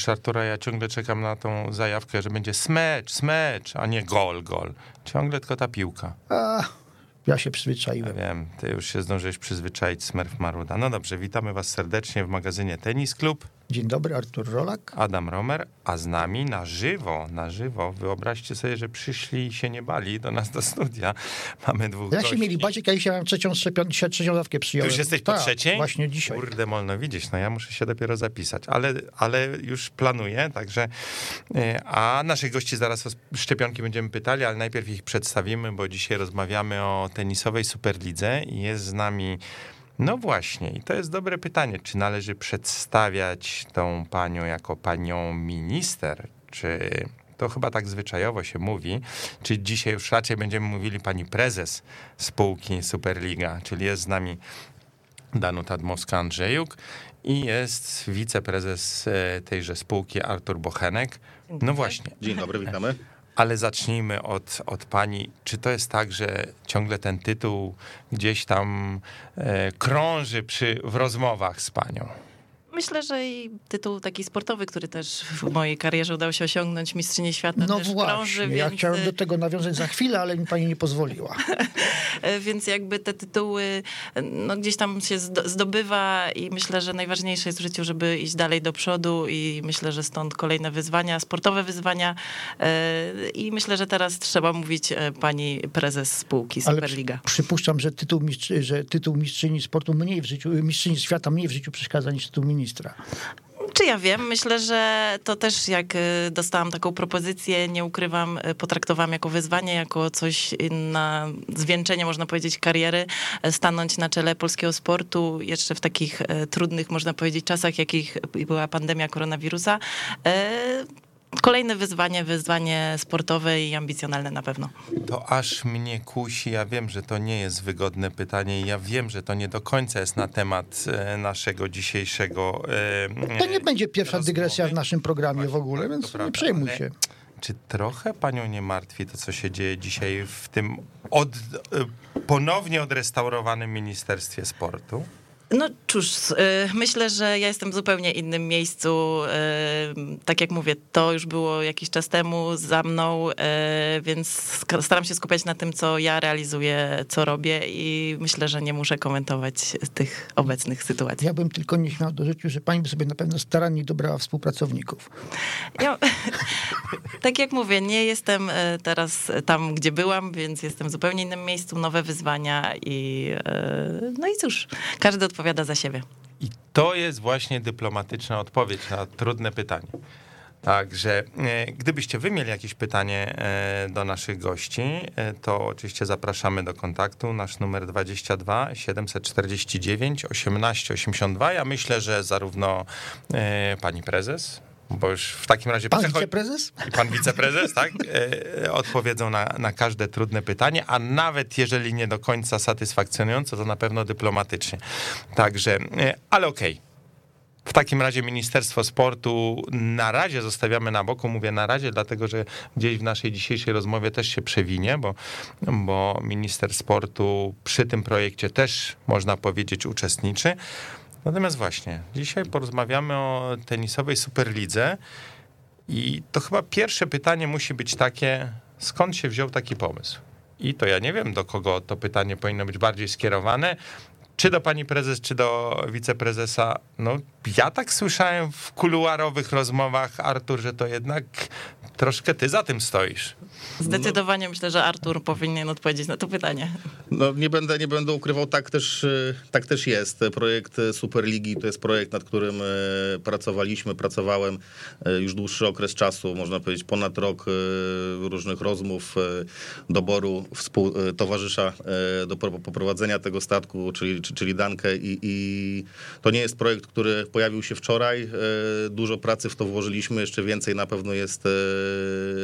Widzisz, Artura, ja ciągle czekam na tą zajawkę, że będzie smecz, smecz, a nie gol, gol. Ciągle tylko ta piłka. A, ja się Ja przyzwyczaiłem. wiem, ty już się zdążyłeś przyzwyczaić, Smurf Maruda. No dobrze, witamy was serdecznie w magazynie Tenis Klub. Dzień dobry, Artur Rolak. Adam Romer, a z nami na żywo, na żywo. Wyobraźcie sobie, że przyszli i się nie bali do nas do studia. Mamy dwóch Ja się gości. mieli bać, jak ja dzisiaj mam trzecią szczepionkę, dzisiaj trzecią dawkę przyjąłem. już jesteś po Tak, trzeciej? Właśnie dzisiaj. Kurde, molno widzisz, no ja muszę się dopiero zapisać, ale, ale już planuję, także e, a naszych gości zaraz o szczepionki będziemy pytali, ale najpierw ich przedstawimy, bo dzisiaj rozmawiamy o tenisowej Superlidze i jest z nami no właśnie, i to jest dobre pytanie, czy należy przedstawiać tą panią jako panią minister, czy to chyba tak zwyczajowo się mówi, czy dzisiaj już raczej będziemy mówili pani prezes spółki Superliga, czyli jest z nami Danuta Dmowska-Andrzejuk i jest wiceprezes e, tejże spółki Artur Bochenek. No właśnie, Dzień dobry, witamy. Ale zacznijmy od, od pani. Czy to jest tak, że ciągle ten tytuł gdzieś tam e, krąży przy, w rozmowach z panią? Myślę, że i tytuł taki sportowy, który też w mojej karierze udało się osiągnąć, mistrzyni świata No też właśnie, krąży, ja więc, chciałem do tego nawiązać za chwilę, ale mi pani nie pozwoliła. e, więc jakby te tytuły no, gdzieś tam się zdo- zdobywa i myślę, że najważniejsze jest w życiu, żeby iść dalej do przodu i myślę, że stąd kolejne wyzwania, sportowe wyzwania e, i myślę, że teraz trzeba mówić e, pani prezes spółki Ale Superliga. przy- przypuszczam, że tytuł, mistrzy, że tytuł mistrzyni sportu mniej w życiu, mistrzyni świata mniej w życiu przeszkadza niż tytuł ministra. Czy ja wiem? Myślę, że to też jak y, dostałam taką propozycję, nie ukrywam, y, potraktowałam jako wyzwanie, jako coś na zwieńczenie, można powiedzieć, kariery, y, stanąć na czele polskiego sportu jeszcze w takich trudnych, można powiedzieć, czasach, jakich była pandemia koronawirusa. Kolejne wyzwanie, wyzwanie sportowe i ambicjonalne na pewno. To aż mnie kusi. Ja wiem, że to nie jest wygodne pytanie i ja wiem, że to nie do końca jest na temat e, naszego dzisiejszego. e, To nie będzie pierwsza rozmowy. dygresja w naszym programie w ogóle, więc nie prawda, przejmuj ale się. Czy trochę panią nie martwi to, co się dzieje dzisiaj w tym od, e, ponownie odrestaurowanym Ministerstwie Sportu? No cóż, y, myślę, że ja jestem w zupełnie innym miejscu. y, Tak jak mówię, to już było jakiś czas temu za mną, y, więc staram się skupiać na tym, co ja realizuję, co robię i myślę, że nie muszę komentować tych obecnych sytuacji. Ja bym tylko nie śmiał do życiu, że pani by sobie na pewno starannie dobrała współpracowników. Ja, tak jak mówię, nie jestem teraz tam, gdzie byłam, więc jestem w zupełnie innym miejscu, nowe wyzwania i no i cóż, każdy odpowiada za siebie. I to jest właśnie dyplomatyczna odpowiedź na trudne pytanie. Także e, gdybyście wy mieli jakieś pytanie e, do naszych gości, e, to oczywiście zapraszamy do kontaktu. Nasz numer 22 749 1882. Ja myślę, że zarówno pani prezes, bo już w takim razie Pan wiceprezes? pan wiceprezes, tak? E, Odpowiedzą na, na każde trudne pytanie, a nawet jeżeli nie do końca satysfakcjonująco, to na pewno dyplomatycznie. Także, e, ale okej. W takim razie Ministerstwo Sportu na razie zostawiamy na boku. Mówię na razie, dlatego że gdzieś w naszej dzisiejszej rozmowie też się przewinie, bo, bo minister sportu przy tym projekcie też, można powiedzieć, uczestniczy. Natomiast właśnie, dzisiaj porozmawiamy o tenisowej Superlidze i to chyba pierwsze pytanie musi być takie, skąd się wziął taki pomysł? I to ja nie wiem, do kogo to pytanie powinno być bardziej skierowane. Czy do pani prezes, czy do wiceprezesa? No, ja tak słyszałem w kuluarowych rozmowach, Artur, że to jednak troszkę ty za tym stoisz. Zdecydowanie myślę, że Artur powinien odpowiedzieć na to pytanie. No, nie, będę, nie będę ukrywał, tak też, tak też jest. Projekt Superligi to jest projekt, nad którym y, pracowaliśmy, pracowałem y, już dłuższy okres czasu, można powiedzieć ponad rok y, różnych rozmów, doboru współtowarzysza do pro- poprowadzenia tego statku, czyli, czyli Dankę i, i to nie jest projekt, który pojawił się wczoraj. Dużo pracy w to włożyliśmy, jeszcze więcej na pewno jest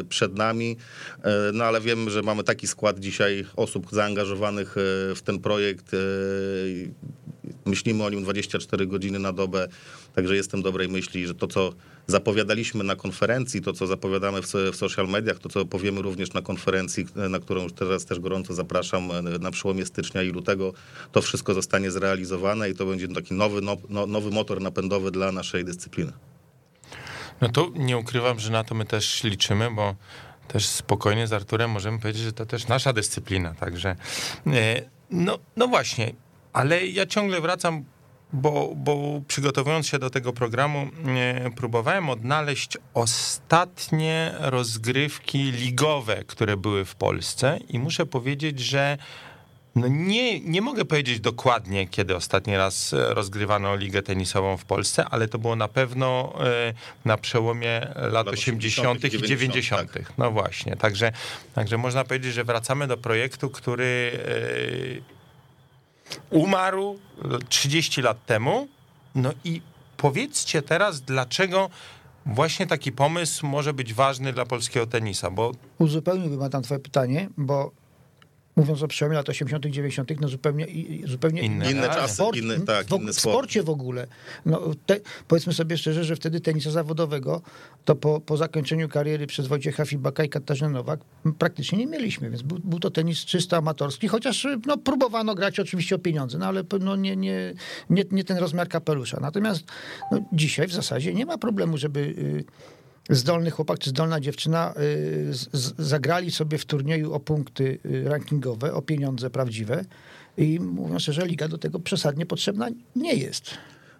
przed nami. E, No ale wiem, że mamy taki skład dzisiaj osób zaangażowanych e, w ten projekt. e, Myślimy o nim 24 godziny na dobę, także jestem dobrej myśli, że to, co zapowiadaliśmy na konferencji, to, co zapowiadamy w, social mediach, to, co powiemy również na konferencji, na którą już teraz też gorąco zapraszam na przełomie stycznia i lutego, to wszystko zostanie zrealizowane i to będzie taki nowy, no, no, nowy motor napędowy dla naszej dyscypliny. No to nie ukrywam, że na to my też liczymy, bo też spokojnie z Arturem możemy powiedzieć, że to też nasza dyscyplina, także e, no, no właśnie, ale ja ciągle wracam, bo, bo przygotowując się do tego programu, e, próbowałem odnaleźć ostatnie rozgrywki ligowe, które były w Polsce i muszę powiedzieć, że no nie, nie mogę powiedzieć dokładnie, kiedy ostatni raz e, rozgrywano ligę tenisową w Polsce, ale to było na pewno e, na przełomie lat, Lat 80. i 90., 90. tak. No właśnie, także, także można powiedzieć, że wracamy do projektu, który e, umarł 30 lat temu. No i powiedzcie teraz, dlaczego właśnie taki pomysł może być ważny dla polskiego tenisa, bo Uzupełniłbym tam twoje pytanie, bo mówiąc o przełomie lat 80., 90., no zupełnie, zupełnie Inne Inne czasy, sport, inny, tak, w, inny w sport. sporcie w ogóle. No, te, powiedzmy sobie szczerze, że wtedy tenisa zawodowego to po, po zakończeniu kariery przez Wojciecha Fibaka i Katarzynę Nowak praktycznie nie mieliśmy, więc był, był to tenis czysto amatorski, chociaż no, próbowano grać oczywiście o pieniądze, no ale no, nie, nie, nie, nie ten rozmiar kapelusza. Natomiast no, dzisiaj w zasadzie nie ma problemu, żeby... y, zdolny chłopak czy zdolna dziewczyna y, zagrali sobie w turnieju o punkty y, rankingowe, o pieniądze prawdziwe i mówiąc szczerze, liga do tego przesadnie potrzebna nie jest.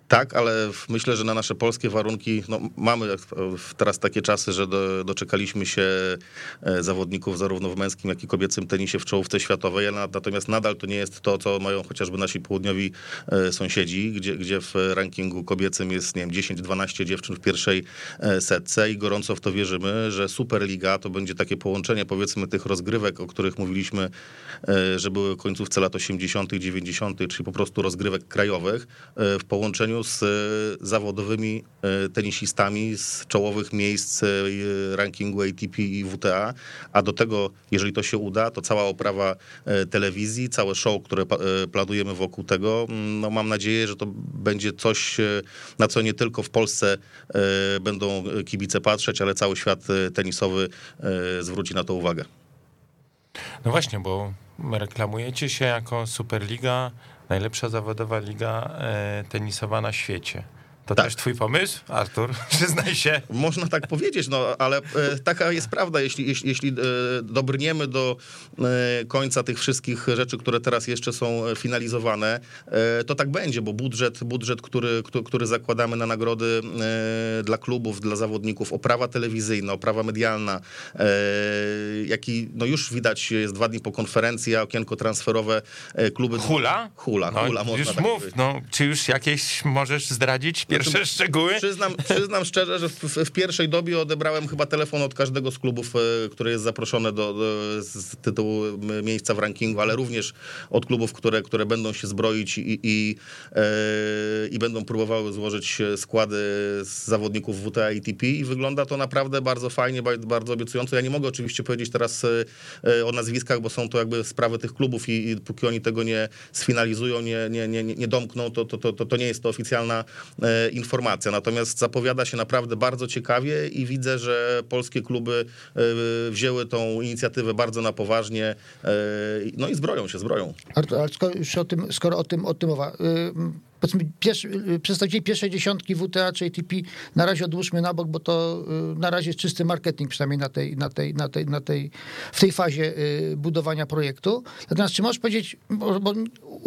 Tak, ale myślę, że na nasze polskie warunki no, mamy teraz takie czasy, że do, doczekaliśmy się e, zawodników zarówno w męskim, jak i kobiecym tenisie w czołówce światowej, natomiast nadal to nie jest to, co mają chociażby nasi południowi e, sąsiedzi, gdzie, gdzie w rankingu kobiecym jest, nie wiem, 10-12 dziewczyn w pierwszej e, setce i gorąco w to wierzymy, że Superliga to będzie takie połączenie powiedzmy tych rozgrywek, o których mówiliśmy, że były końcówce lat 80., 90., czyli po prostu rozgrywek krajowych w połączeniu z e, zawodowymi e, tenisistami z czołowych miejsc e, rankingu ATP i WTA, a do tego, jeżeli to się uda, to cała oprawa telewizji, całe show, które planujemy wokół tego, mm, no mam nadzieję, że to będzie coś, na co nie tylko w Polsce będą kibice patrzeć, ale cały świat tenisowy zwróci na to uwagę. No właśnie, bo reklamujecie się jako Superliga, najlepsza zawodowa liga e, tenisowa na świecie. To Tak. też twój pomysł, Artur? Przyznaj się. Można tak powiedzieć, no ale e, taka jest prawda. Jeśli, jeśli, jeśli e, dobrniemy do e, końca tych wszystkich rzeczy, które teraz jeszcze są finalizowane, e, to tak będzie, bo budżet, budżet który, który, który zakładamy na nagrody e, dla klubów, dla zawodników, oprawa telewizyjna, oprawa medialna, e, jaki no już widać jest dwa dni po konferencji, a okienko transferowe kluby... Hula? Hula, No, hula, można już tak mów, powiedzieć. no, czy już jakieś możesz zdradzić pierwsze szczegóły? Przyznam, przyznam szczerze, że w, w pierwszej dobie odebrałem chyba telefon od każdego z klubów, e, który jest zaproszony do, do, z tytułu miejsca w rankingu, ale również od klubów, które, które będą się zbroić i, i, e, i będą próbowały złożyć składy z zawodników WTA i TP i wygląda to naprawdę bardzo fajnie, ba- bardzo obiecująco. Ja nie mogę oczywiście powiedzieć teraz e, e, o nazwiskach, bo są to jakby sprawy tych klubów i, i póki oni tego nie sfinalizują, nie, nie, nie, nie domkną, to, to, to, to nie jest to oficjalna e, informacja. Natomiast zapowiada się naprawdę bardzo ciekawie i widzę, że polskie kluby e, wzięły tą inicjatywę bardzo na poważnie, e, no i zbroją się, zbroją. Artur, ale skoro, już o tym, skoro o tym, o tym mowa, y, powiedzmy, pierwszy, pierwszej dziesiątki WTA czy ATP na razie odłóżmy na bok, bo to y, na razie jest czysty marketing, przynajmniej na tej, na tej, na tej, na tej, w tej fazie y, budowania projektu. Natomiast czy możesz powiedzieć, bo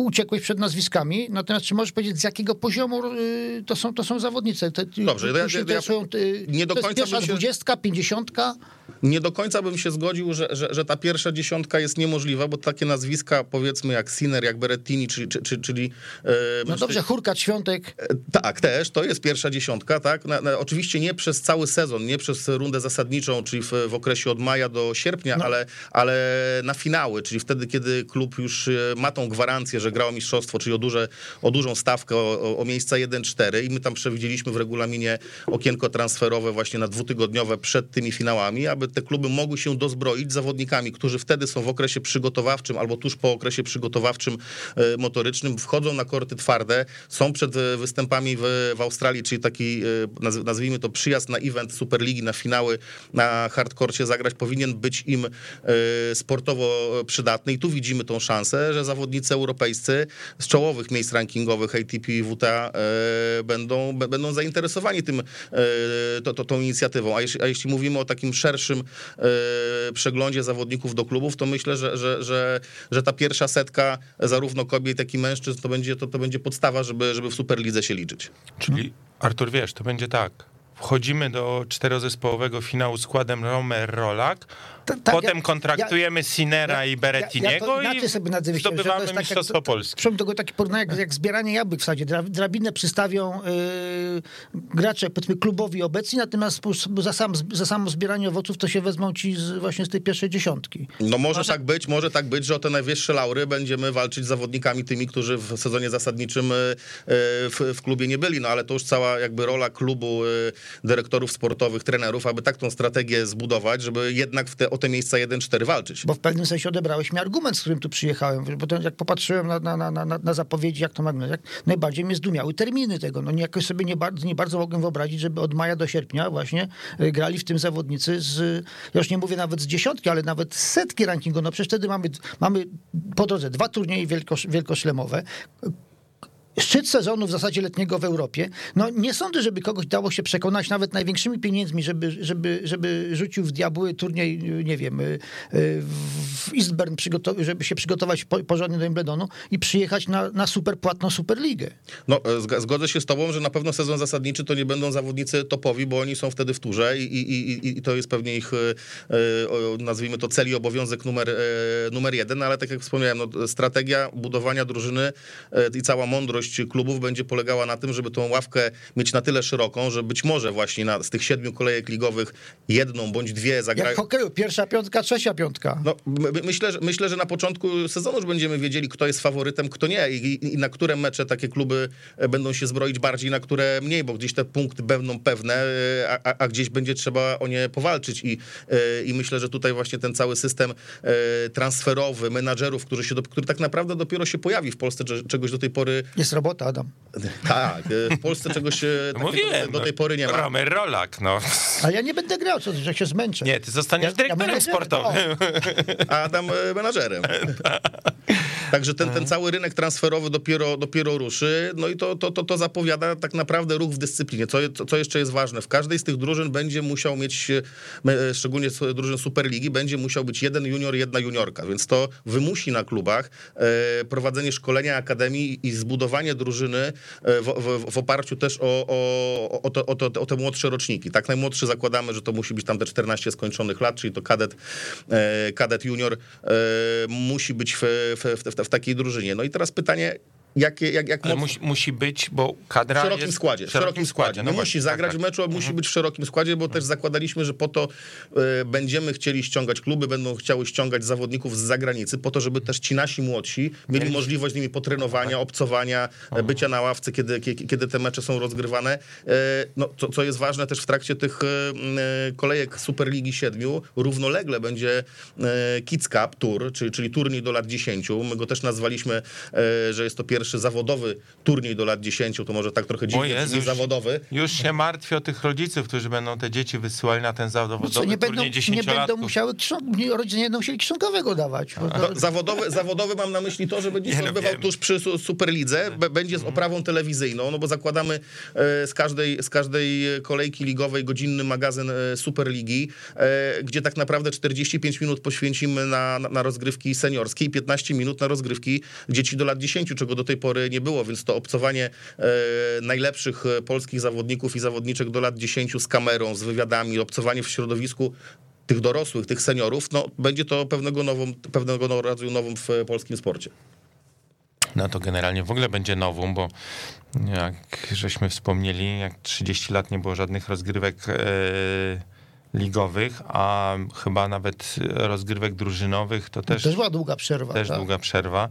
uciekłeś przed nazwiskami, natomiast czy możesz powiedzieć, z jakiego poziomu y, to są, to są zawodnice? Te, Dobrze, ja- ja- y, nie do to jest końca pierwsza dwudziestka, pięćdziesiątka? Nie do końca bym się zgodził, że, że, że ta pierwsza dziesiątka jest niemożliwa, bo takie nazwiska powiedzmy jak Sinner, jak Berettini, czy, czy, czy, czyli... e, No dobrze, Hurkacz, Świątek, Tak, też, to jest pierwsza dziesiątka, tak. Na, na, oczywiście nie przez cały sezon, nie przez rundę zasadniczą, czyli w, w okresie od maja do sierpnia, No. ale, ale na finały, czyli wtedy, kiedy klub już e, ma tą gwarancję, że gra o mistrzostwo, czyli o, duże, o dużą stawkę, o, o- o miejsca 1-4 i my tam przewidzieliśmy w regulaminie okienko transferowe właśnie na dwutygodniowe przed tymi finałami, aby aby te kluby mogły się dozbroić zawodnikami, którzy wtedy są w okresie przygotowawczym albo tuż po okresie przygotowawczym e, motorycznym, wchodzą na korty twarde, są przed e, występami w, w Australii, czyli taki, e, nazwijmy to przyjazd na event Superligi, na finały na hardkorcie zagrać, powinien być im sportowo przydatny i tu widzimy tą szansę, że zawodnicy europejscy z czołowych miejsc rankingowych ATP i WTA będą, będą zainteresowani tym, to, to, tą inicjatywą. A jeśli, a jeśli mówimy o takim szerszym przeglądzie zawodników do klubów, to myślę, że, że, że, że ta pierwsza setka zarówno kobiet, jak i mężczyzn to będzie, to, to będzie podstawa, żeby, żeby w Superlidze się liczyć. Czyli Artur, wiesz, to będzie tak. Wchodzimy do czterozespołowego finału składem Romer Rolak, ta, Potem ja, kontraktujemy ja, Sinera ja, i Berettiniego ja, i sobie zdobywamy tak, Mistrzostwo tak, Polski. Przypomnę tego takie porównanie jak, jak zbieranie jabłek w sadzie. Drabinę przystawią yy, gracze, powiedzmy klubowi obecni, natomiast za, sam, za samo zbieranie owoców to się wezmą ci z, właśnie z tej pierwszej dziesiątki. No może, tak być, może tak być, że o te najwyższe laury będziemy walczyć z zawodnikami tymi, którzy w sezonie zasadniczym y, y, w, w klubie nie byli, no ale to już cała jakby rola klubu, y, dyrektorów sportowych, trenerów, aby tak tą strategię zbudować, żeby jednak w te, te miejsca 1-4 walczyć. Bo w pewnym sensie odebrałeś mi argument, z którym tu przyjechałem. Potem jak popatrzyłem na, na, na, na, zapowiedzi, jak to ma jak najbardziej mnie zdumiały terminy tego. No jakoś sobie nie bardzo, nie bardzo mogłem wyobrazić, żeby od maja do sierpnia właśnie y, grali w tym zawodnicy z, ja już nie mówię nawet z dziesiątki, ale nawet z setki rankingu. No przecież wtedy mamy, mamy po drodze dwa turnieje wielkosz, wielkoszlemowe, szczyt sezonu w zasadzie letniego w Europie. No nie sądzę, żeby kogoś dało się przekonać nawet największymi pieniędzmi, żeby, żeby, żeby rzucił w diabły turniej, nie wiem, y, y, w Eastburn, żeby się przygotować porządnie do Wimbledonu i przyjechać na, na super płatną Superligę. No e, zgodzę się z tobą, że na pewno sezon zasadniczy to nie będą zawodnicy topowi, bo oni są wtedy w turze i, i, i, i to jest pewnie ich, e, e, nazwijmy to cel i obowiązek numer, numer jeden, ale tak jak wspomniałem, no, strategia budowania drużyny i cała mądrość klubów będzie polegała na tym, żeby tą ławkę mieć na tyle szeroką, że być może właśnie na, z tych siedmiu kolejek ligowych jedną bądź dwie zagrają. Jak hokeju, pierwsza piątka, trzecia piątka. No, myślę, że, myślę, że na początku sezonu już będziemy wiedzieli, kto jest faworytem, kto nie i, i na które mecze takie kluby e, będą się zbroić bardziej, na które mniej, bo gdzieś te punkty będą pewne, e, a, a gdzieś będzie trzeba o nie powalczyć i, e, i myślę, że tutaj właśnie ten cały system transferowy, menadżerów, który, się który tak naprawdę dopiero się pojawi w Polsce, czegoś do tej pory... Jest robota, Adam. Tak, e, w Polsce czegoś no Mówiłem, do tej pory nie ma. Romer Rolak, no. Ale ja nie będę grał, co, że się zmęczę. Nie, ty zostaniesz ja, dyrektorem ja sportowym. A Adam e, menadżerem. Także ten, ten cały rynek transferowy dopiero, dopiero ruszy, no i to, to, to, to zapowiada tak naprawdę ruch w dyscyplinie. Co, co jeszcze jest ważne, w każdej z tych drużyn będzie musiał mieć, e, szczególnie drużyn Superligi, będzie musiał być jeden junior, jedna juniorka, więc to wymusi na klubach prowadzenie szkolenia akademii i zbudowanie drużyny e, w, w, w oparciu też o, o, o, to, o, to, o te młodsze roczniki. Tak, najmłodszy zakładamy, że to musi być tam te 14 skończonych lat, czyli to kadet, e, kadet junior e, musi być w, w, w, w takiej drużynie. No i teraz pytanie, Jakie, jak, jak musi, musi, być, bo kadra w szerokim jest składzie. W szerokim składzie. No nie musi zagrać tak, tak. w meczu, musi mhm. być w szerokim składzie, bo mhm. też zakładaliśmy, że po to y, będziemy chcieli ściągać kluby, będą chciały ściągać zawodników z zagranicy, po to, żeby też ci nasi młodsi mieli możliwość z nimi potrenowania, tak. obcowania, mhm. bycia na ławce, kiedy, kiedy te mecze są rozgrywane. Y, no, co, co jest ważne też w trakcie tych kolejek Superligi 7, równolegle będzie Kids Cup Tour, czyli, czyli turniej do lat 10. My go też nazwaliśmy, że jest to pierwszy pierwszy zawodowy turniej do lat 10, to może tak trochę dziwnie Jezu, już, zawodowy. Już się martwię o tych rodziców, którzy będą te dzieci wysyłali na ten zawodowy no nie będą, Nie będą musiały, rodzice nie będą musieli książkowego dawać. No, zawodowy, zawodowy mam na myśli to, że będzie się no odbywał tuż przy Superlidze, będzie z mhm. oprawą telewizyjną, no bo zakładamy e, z każdej, z każdej kolejki ligowej godzinny magazyn e, Superligi, e, gdzie tak naprawdę 45 minut poświęcimy na, na, na rozgrywki seniorskie i 15 minut na rozgrywki dzieci do lat 10, czego do tej pory nie było, więc to obcowanie e, najlepszych e, polskich zawodników i zawodniczek do lat 10 z kamerą, z wywiadami, obcowanie w środowisku tych dorosłych, tych seniorów, no będzie to pewnego, nową, pewnego rodzaju nową w polskim sporcie. No to generalnie w ogóle będzie nową, bo jak żeśmy wspomnieli, jak 30 lat nie było żadnych rozgrywek e, ligowych, a chyba nawet rozgrywek drużynowych, to też... Też była długa przerwa. Też tak? długa przerwa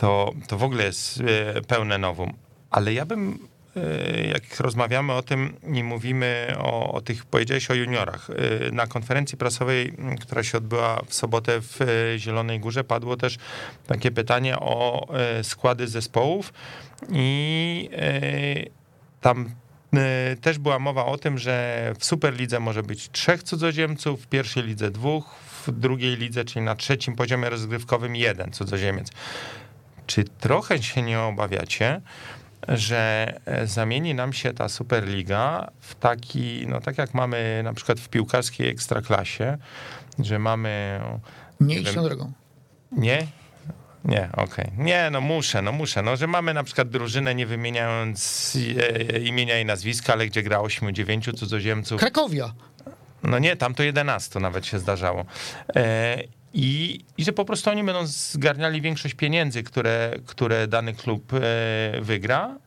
to, to w ogóle jest e, pełne nowum. Ale ja bym y, jak rozmawiamy o tym i mówimy o, o tych, powiedziałeś o juniorach. Y, na konferencji prasowej, która się odbyła w sobotę w Zielonej Górze, padło też takie pytanie o składy zespołów i tam też była mowa o tym, że w Superlidze może być trzech cudzoziemców, w pierwszej lidze dwóch, w drugiej lidze, czyli na trzecim poziomie rozgrywkowym jeden cudzoziemiec. Czy trochę się nie obawiacie, że e, zamieni nam się ta Superliga w taki, no tak jak mamy na przykład w piłkarskiej ekstraklasie, że mamy... Nie wiem. tą drogą. Nie? Nie, okej. Nie, no muszę, no muszę. No, że mamy na przykład drużynę, nie wymieniając e, imienia i nazwiska, ale gdzie gra 8-9 cudzoziemców. Krakowia. No nie, tam to 11 nawet się zdarzało. E, i, I że po prostu oni będą zgarniali większość pieniędzy, które, które dany klub e, wygra.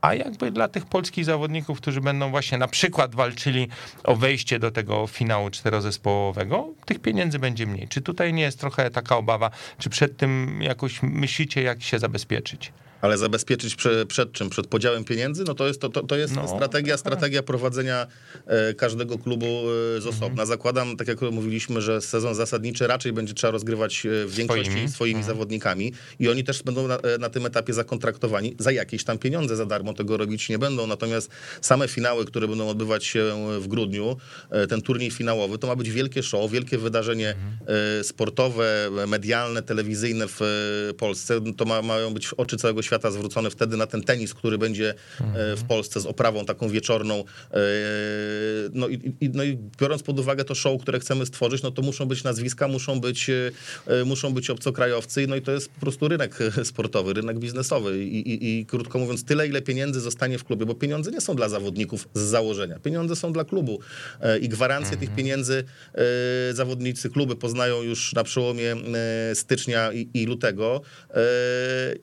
A jakby dla tych polskich zawodników, którzy będą właśnie na przykład walczyli o wejście do tego finału czterozespołowego, tych pieniędzy będzie mniej. Czy tutaj nie jest trochę taka obawa, czy przed tym jakoś myślicie, jak się zabezpieczyć? Ale zabezpieczyć prze, przed czym? Przed podziałem pieniędzy? No to jest, to, to, to jest No, strategia, strategia prowadzenia e, każdego klubu e, z Mhm. osobna. Zakładam, tak jak mówiliśmy, że sezon zasadniczy raczej będzie trzeba rozgrywać e, w większości Swoimi. swoimi, Mhm. zawodnikami i oni też będą na, e, na tym etapie zakontraktowani. Za jakieś tam pieniądze za darmo tego robić nie będą. Natomiast same finały, które będą odbywać się w grudniu, e, ten turniej finałowy, to ma być wielkie show, wielkie wydarzenie e, sportowe, medialne, telewizyjne w e, Polsce. To ma, mają być oczy całego świata zwrócone wtedy na ten tenis, który będzie e, w Polsce z oprawą taką wieczorną. E, No i, i, no i biorąc pod uwagę to show, które chcemy stworzyć, no to muszą być nazwiska, muszą być, e, muszą być obcokrajowcy, no i to jest po prostu rynek sportowy, rynek biznesowy. I, i, i krótko mówiąc, tyle ile pieniędzy zostanie w klubie, bo pieniądze nie są dla zawodników z założenia, pieniądze są dla klubu. I gwarancje tych pieniędzy zawodnicy kluby poznają już na przełomie stycznia i, i lutego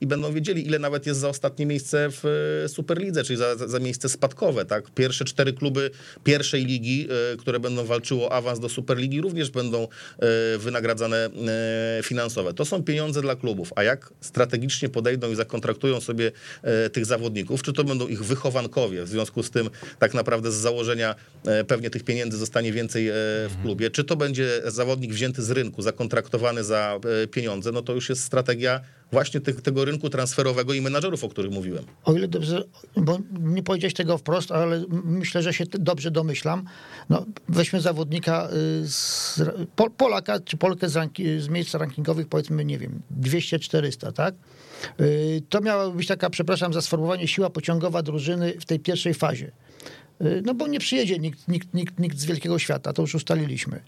i będą wiedzieli, ile nawet jest za ostatnie miejsce w e, Superlidze, czyli za, za- miejsce spadkowe. Tak? Pierwsze cztery kluby pierwszej ligi, e, które będą walczyły o awans do Superligi, również będą e, wynagradzane finansowe. To są pieniądze dla klubów, a jak strategicznie podejdą i zakontraktują sobie tych zawodników, czy to będą ich wychowankowie, w związku z tym tak naprawdę z założenia pewnie tych pieniędzy zostanie więcej w klubie, czy to będzie zawodnik wzięty z rynku, zakontraktowany za pieniądze, no to już jest strategia właśnie tych, tego rynku transferowego i menadżerów, o których mówiłem. O ile dobrze, bo nie powiedziałeś tego wprost, ale myślę, że się dobrze domyślam. No, weźmy zawodnika, y, z, Pol- Polaka czy Polkę z, ranki, z miejsc rankingowych, powiedzmy, nie wiem, 200-400, tak? Y, To miała być taka, przepraszam za sformułowanie, siła pociągowa drużyny w tej pierwszej fazie. Y, No bo nie przyjedzie nikt, nikt, nikt, nikt z wielkiego świata, to już ustaliliśmy.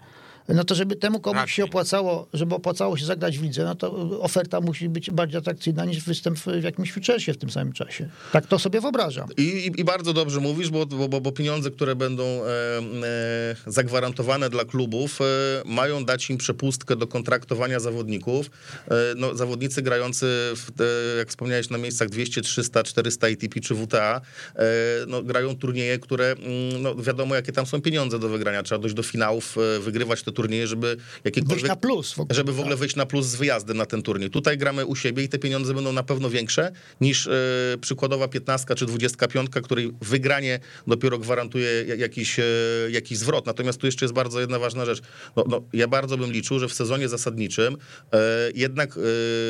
No to żeby temu komuś Raczej. się opłacało, żeby opłacało się zagrać w lidze, no to oferta musi być bardziej atrakcyjna niż występ w jakimś futursie w tym samym czasie. Tak to sobie wyobrażam. I, i, I bardzo dobrze mówisz, bo, bo, bo- bo pieniądze, które będą e, e, zagwarantowane dla klubów, e, mają dać im przepustkę do kontraktowania zawodników. E, no, zawodnicy grający, w, e, jak wspomniałeś, na miejscach 200, 300, 400 ATP czy WTA, e, no, grają turnieje, które mm, no, wiadomo, jakie tam są pieniądze do wygrania. Trzeba dojść do finałów, e, wygrywać te turnieje, żeby jakiekolwiek... Wyjść na plus w ogóle. Żeby w ogóle wyjść na plus z wyjazdem na ten turniej. Tutaj gramy u siebie i te pieniądze będą na pewno większe niż e, przykładowa 15 czy 25, której wygranie dopiero gwarantuje ja- jakiś, e, jakiś zwrot. Natomiast tu jeszcze jest bardzo jedna ważna rzecz. No, no, ja bardzo bym liczył, że w sezonie zasadniczym e, jednak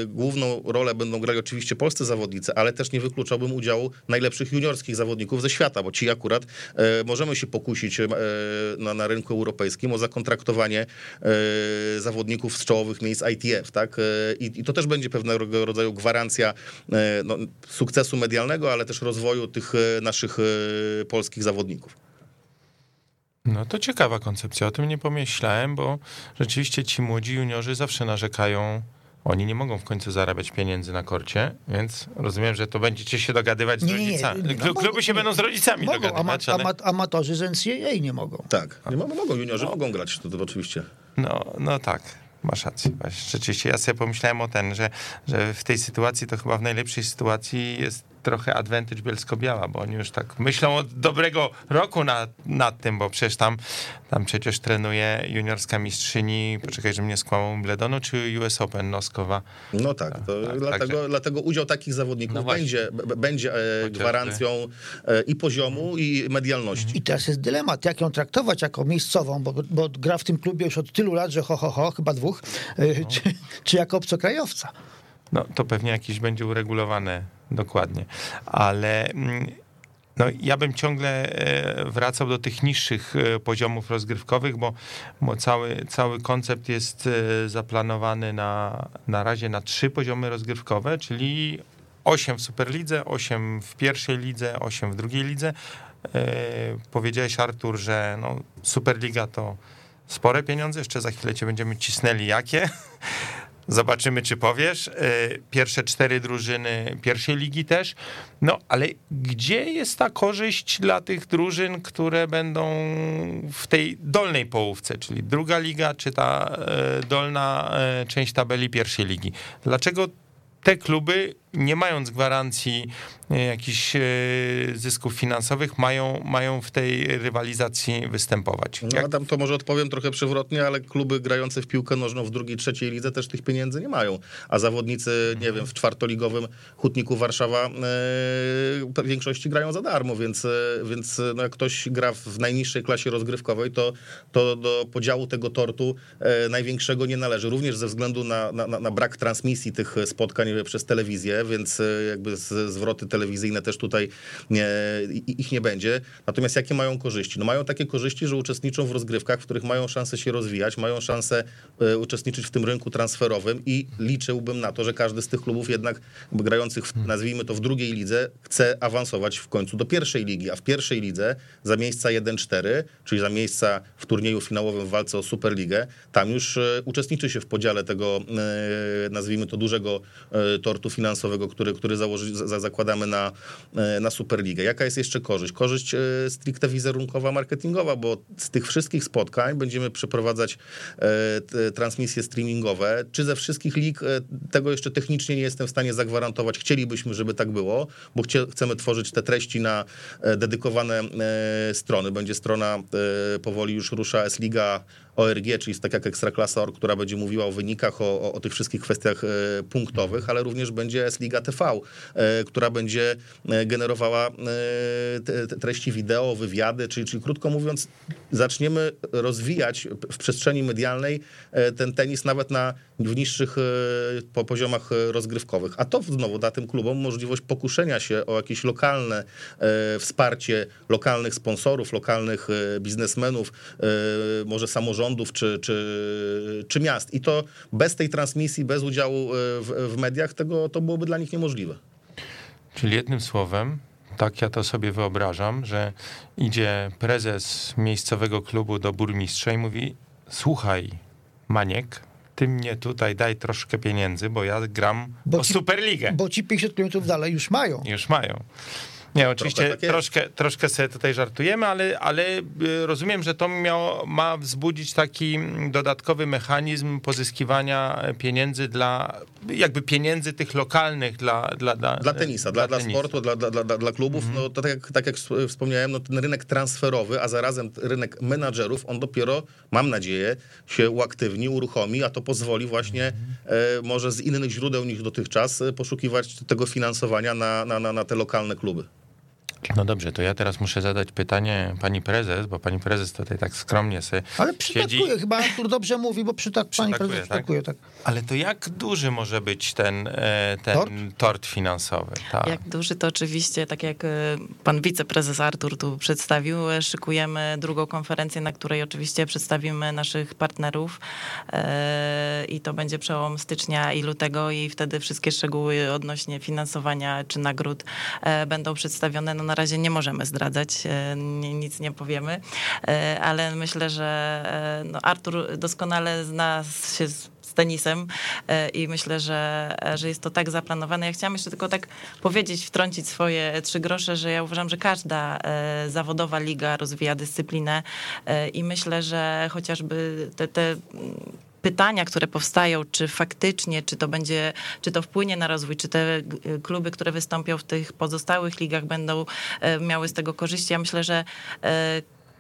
główną rolę będą grali oczywiście polscy zawodnicy, ale też nie wykluczałbym udziału najlepszych juniorskich zawodników ze świata, bo ci akurat możemy się pokusić na, na rynku europejskim o zakontraktowanie e, zawodników z czołowych miejsc ITF, tak? E, I, I to też będzie pewnego rodzaju gwarancja e, no, sukcesu medialnego, ale też rozwoju tych naszych polskich zawodników. No to ciekawa koncepcja, o tym nie pomyślałem, bo rzeczywiście ci młodzi juniorzy zawsze narzekają, oni nie mogą w końcu zarabiać pieniędzy na korcie, więc rozumiem, że to będziecie się dogadywać z Nie, nie, nie, rodzicami. nie, no Klu- Kluby się będą z rodzicami Mogą, dogadywać, ama, ale... ama, amatorzy z NCAA nie mogą. Tak, nie mogą, mogą juniorzy mogą grać, to, to oczywiście. No, no tak, masz rację. Właśnie. Rzeczywiście ja sobie pomyślałem o ten, że, że w tej sytuacji to chyba w najlepszej sytuacji jest trochę advantage Bielsko-Biała, bo oni już tak myślą od dobrego roku nad, nad tym, bo przecież tam, tam przecież trenuje juniorska mistrzyni, poczekaj, że mnie skłamał Bledonu, czy US Open Noskowa. No tak, to tak, dlatego, także- dlatego udział takich zawodników No będzie, b- będzie e, gwarancją e, i poziomu, i medialności. I teraz jest dylemat, jak ją traktować jako miejscową, bo, bo gra w tym klubie już od tylu lat, że ho, ho, ho, chyba dwóch, e, czy, czy jako obcokrajowca. No to pewnie jakieś będzie uregulowane dokładnie, ale mm, no, ja bym ciągle e, wracał do tych niższych e, poziomów rozgrywkowych, bo, bo cały, cały koncept jest e, zaplanowany na, na razie na trzy poziomy rozgrywkowe, czyli 8 w Superlidze, 8 w pierwszej lidze, 8 w drugiej lidze. Powiedziałeś Artur, że no, Superliga to spore pieniądze, jeszcze za chwilę cię będziemy cisnęli jakie. Zobaczymy, czy powiesz. E, Pierwsze cztery drużyny pierwszej ligi też. No, ale gdzie jest ta korzyść dla tych drużyn, które będą w tej dolnej połówce, czyli druga liga, czy ta e, dolna e, część tabeli pierwszej ligi? Dlaczego te kluby, nie mając gwarancji e, jakichś e, zysków finansowych, mają, mają w tej rywalizacji występować? No, Jak- Adam, to może odpowiem trochę przewrotnie, ale kluby grające w piłkę nożną w drugiej, trzeciej lidze też tych pieniędzy nie mają. A zawodnicy, nie wiem, w czwartoligowym Hutniku Warszawa e, w większości grają za darmo, więc, więc no, jak ktoś gra w najniższej klasie rozgrywkowej, to, to do podziału tego tortu największego nie należy. Również ze względu na, na, na brak transmisji tych spotkań przez telewizję, więc e, jakby zwroty telewizyjne też tutaj nie, ich nie będzie. Natomiast jakie mają korzyści? No mają takie korzyści, że uczestniczą w rozgrywkach, w których mają szansę się rozwijać, mają szansę e, uczestniczyć w tym rynku transferowym i liczyłbym na to, że każdy z tych klubów jednak grających, w, nazwijmy to w drugiej lidze, chce awansować w końcu do pierwszej ligi, a w pierwszej lidze za miejsca 1-4, czyli za miejsca w turnieju finałowym w walce o Superligę, tam już e, uczestniczy się w podziale tego, nazwijmy to dużego tortu finansowego, który, który założy, za, zakładamy na, e, na Superligę. Jaka jest jeszcze korzyść? Korzyść e, stricte wizerunkowa, marketingowa, bo z tych wszystkich spotkań będziemy przeprowadzać e, transmisje streamingowe. Czy ze wszystkich lig, tego jeszcze technicznie nie jestem w stanie zagwarantować. Chcielibyśmy, żeby tak było, bo chcemy tworzyć te treści na dedykowane strony. Będzie strona, powoli już rusza S-Liga ORG, czyli jest tak jak Ekstraklasa.org, która będzie mówiła o wynikach, o, o, o tych wszystkich kwestiach punktowych, ale również będzie S-Liga TV, e, która będzie e, generowała e, treści wideo, wywiady, czyli, czyli krótko mówiąc, zaczniemy rozwijać w przestrzeni medialnej ten tenis nawet na w niższych po poziomach rozgrywkowych. A to znowu da tym klubom możliwość pokuszenia się o jakieś lokalne wsparcie lokalnych sponsorów, lokalnych biznesmenów, może samorządów czy, czy, czy miast. I to bez tej transmisji, bez udziału w, w mediach, tego to byłoby dla nich niemożliwe. Czyli jednym słowem, tak ja to sobie wyobrażam, że idzie prezes miejscowego klubu do burmistrza i mówi: Słuchaj, Maniek, ty mnie tutaj daj troszkę pieniędzy, bo ja gram Bo o ci- Superligę. Bo ci 50 km dalej już mają. Już mają. Nie, oczywiście tak troszkę, troszkę sobie tutaj żartujemy, ale, ale y, rozumiem, że to miało, ma wzbudzić taki dodatkowy mechanizm pozyskiwania pieniędzy dla, jakby pieniędzy tych lokalnych dla... Dla, dla, Dla tenisa, dla, dla, tenisa. sportu, dla, dla, dla, dla klubów, no to tak jak, tak jak wspomniałem, no ten rynek transferowy, a zarazem rynek menadżerów, on dopiero, mam nadzieję, się uaktywni, uruchomi, a to pozwoli właśnie e, może z innych źródeł niż dotychczas e, poszukiwać tego finansowania na, na, na, na te lokalne kluby. No dobrze, to ja teraz muszę zadać pytanie pani prezes, bo pani prezes tutaj tak skromnie sobie Ale siedzi. przytakuje, chyba Artur dobrze mówi, bo przytak, pani prezes tak? przytakuje, tak. Ale to jak duży może być ten, e, ten Tort? tort? finansowy? Tak. Jak duży to oczywiście, tak jak e, pan wiceprezes Artur tu przedstawił, e, szykujemy drugą konferencję, na której oczywiście przedstawimy naszych partnerów i to będzie przełom stycznia i lutego i wtedy wszystkie szczegóły odnośnie finansowania czy nagród będą przedstawione. No na razie nie możemy zdradzać, e, nic nie powiemy, e, ale myślę, że e, no Artur doskonale zna się z tenisem i myślę, że, że jest to tak zaplanowane. Ja chciałam jeszcze tylko tak powiedzieć, wtrącić swoje trzy grosze, że ja uważam, że każda zawodowa liga rozwija dyscyplinę i myślę, że chociażby te, te pytania, które powstają, czy faktycznie, czy to będzie, czy to wpłynie na rozwój, czy te kluby, które wystąpią w tych pozostałych ligach będą miały z tego korzyści. Ja myślę, że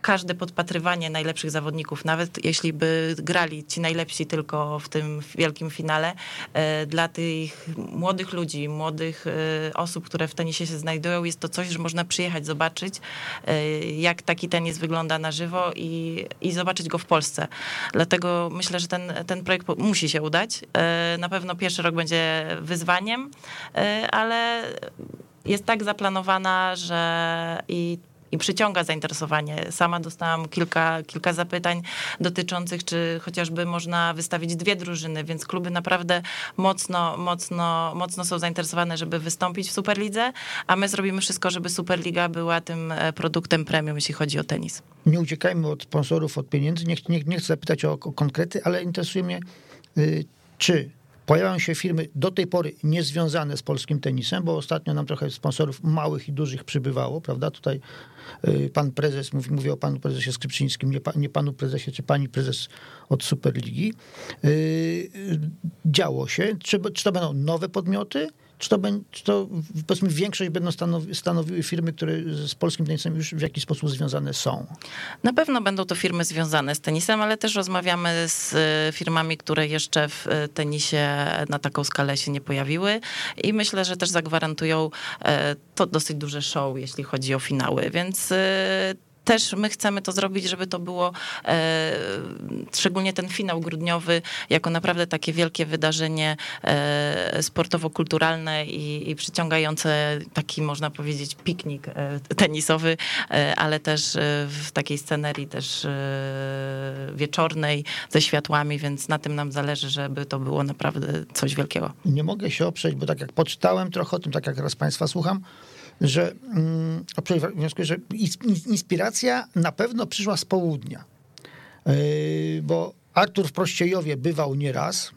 każde podpatrywanie najlepszych zawodników, nawet jeśli by grali ci najlepsi tylko w tym wielkim finale, e, dla tych młodych ludzi, młodych e, osób, które w tenisie się znajdują, jest to coś, że można przyjechać, zobaczyć, e, jak taki tenis wygląda na żywo i, i zobaczyć go w Polsce. Dlatego myślę, że ten, ten projekt musi się udać. Na pewno pierwszy rok będzie wyzwaniem, ale jest tak zaplanowana, że i i przyciąga zainteresowanie. Sama dostałam kilka, kilka zapytań dotyczących, czy chociażby można wystawić dwie drużyny, więc kluby naprawdę mocno, mocno, mocno są zainteresowane, żeby wystąpić w Superlidze, a my zrobimy wszystko, żeby Superliga była tym e, produktem premium, jeśli chodzi o tenis. Nie uciekajmy od sponsorów, od pieniędzy. Nie, nie, nie chcę zapytać o, o konkrety, ale interesuje mnie, y, czy Pojawiają się firmy do tej pory niezwiązane z polskim tenisem, bo ostatnio nam trochę sponsorów małych i dużych przybywało, prawda? Tutaj y, pan prezes, mówi, mówię o panu prezesie Skrzypczyńskim, nie, nie panu prezesie, czy pani prezes od Superligi. Y, działo się. Czy, czy to będą nowe podmioty? Czy to, czy to powiedzmy większość będą stanowi, stanowiły firmy, które z polskim tenisem już w jakiś sposób związane są? Na pewno będą to firmy związane z tenisem, ale też rozmawiamy z e, firmami, które jeszcze w e, tenisie na taką skalę się nie pojawiły i myślę, że też zagwarantują e, to dosyć duże show, jeśli chodzi o finały, więc też my chcemy to zrobić, żeby to było e, szczególnie ten finał grudniowy jako naprawdę takie wielkie wydarzenie e, sportowo-kulturalne i, i przyciągające taki można powiedzieć piknik e, tenisowy, e, ale też e, w takiej scenerii też wieczornej ze światłami, więc na tym nam zależy, żeby to było naprawdę coś wielkiego. Nie mogę się oprzeć, bo tak jak poczytałem trochę o tym, tak jak teraz Państwa słucham, że mm, wnioskuję, że inspiracja na pewno przyszła z południa. Yy, bo Artur w Prościejowie bywał nieraz.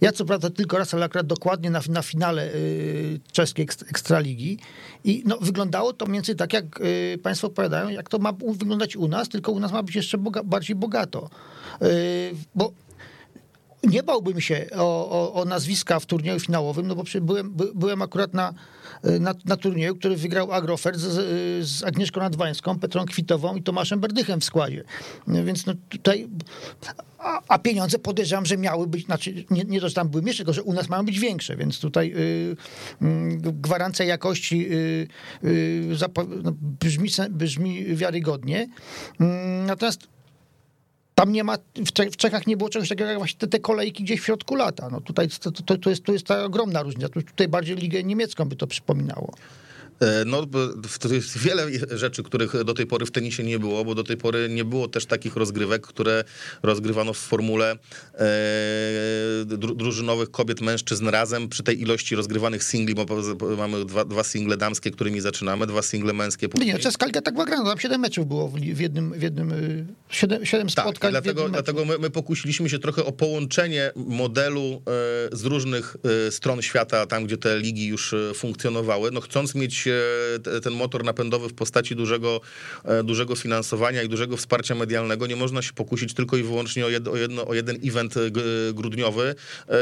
Ja co prawda tylko raz, ale akurat dokładnie na, na finale y, czeskiej ekstraligi. I no, wyglądało to więcej tak, jak y, państwo opowiadają, jak to ma wyglądać u nas, tylko u nas ma być jeszcze boga, bardziej bogato. Bo nie bałbym się o, o, o, nazwiska w turnieju finałowym, no bo byłem, byłem akurat na, na, na turnieju, który wygrał Agrofert z, z Agnieszką Nadwańską, Petrą Kwitową i Tomaszem Berdychem w składzie. Więc no tutaj... A, a pieniądze podejrzewam, że miały być, znaczy nie, nie to, że tam były mniejsze, tylko że u nas mają być większe, więc tutaj y, y, gwarancja jakości y, y no, brzmi, brzmi wiarygodnie. Mm, natomiast tam nie ma, w Czechach nie było czegoś takiego jak właśnie te, te kolejki gdzieś w środku lata. No tutaj to, to, to, jest, to jest ta ogromna różnica. Tutaj bardziej ligę niemiecką by to przypominało. E, no, to jest wiele rzeczy, których do tej pory w tenisie nie było, bo do tej pory nie było też takich rozgrywek, które rozgrywano w formule e, drużynowych kobiet, mężczyzn razem przy tej ilości rozgrywanych singli, bo mamy dwa, dwa single damskie, którymi zaczynamy, dwa single męskie. Później. Nie, czeska liga tak była grana, tam siedem meczów było w jednym, w jednym siedem, siedem tak, spotkań dlatego, dlatego my, my pokusiliśmy się trochę o połączenie modelu e, z różnych stron świata, tam gdzie te ligi już funkcjonowały, no chcąc mieć ten motor napędowy w postaci dużego, e, dużego finansowania i dużego wsparcia medialnego, nie można się pokusić tylko i wyłącznie o, jedno, o, jedno, o jeden event e, grudniowy, e,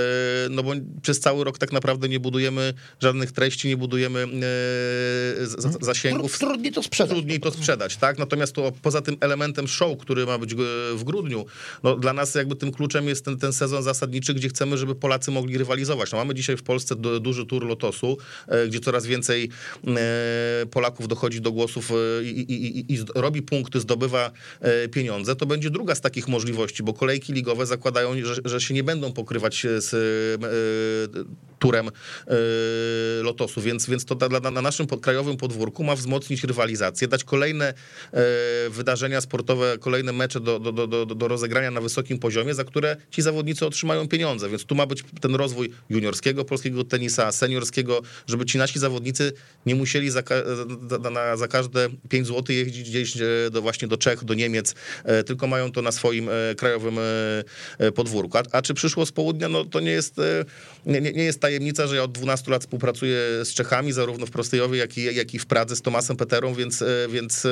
no bo przez cały rok tak naprawdę nie budujemy żadnych treści, nie budujemy zasięgów. Trudniej to sprzedać. Trudniej to sprzedać, tak? Natomiast to poza tym elementem show, który ma być w grudniu, no dla nas jakby tym kluczem jest ten, ten sezon zasadniczy, gdzie chcemy, żeby Polacy mogli rywalizować. No mamy dzisiaj w Polsce duży tur Lotosu, gdzie coraz więcej E, Polaków dochodzi do głosów e, i, i, i, i, robi punkty, zdobywa e, pieniądze, to będzie druga z takich możliwości, bo kolejki ligowe zakładają, że, że się nie będą pokrywać z turem Lotosu, więc, więc to na, na naszym krajowym podwórku ma wzmocnić rywalizację, dać kolejne wydarzenia sportowe, kolejne mecze do, do, do, do rozegrania na wysokim poziomie, za które ci zawodnicy otrzymają pieniądze, więc tu ma być ten rozwój juniorskiego polskiego tenisa, seniorskiego, żeby ci nasi zawodnicy nie musieli musieli za, na, za każde 5 zł jeździć gdzieś do, właśnie do Czech, do Niemiec, tylko mają to na swoim krajowym podwórku. A, a czy przyszło z południa? No to nie jest, nie, nie jest tajemnica, że ja od 12 lat współpracuję z Czechami, zarówno w Prostejowie, jak i, jak i w Pradze z Tomasem Peterą, więc, więc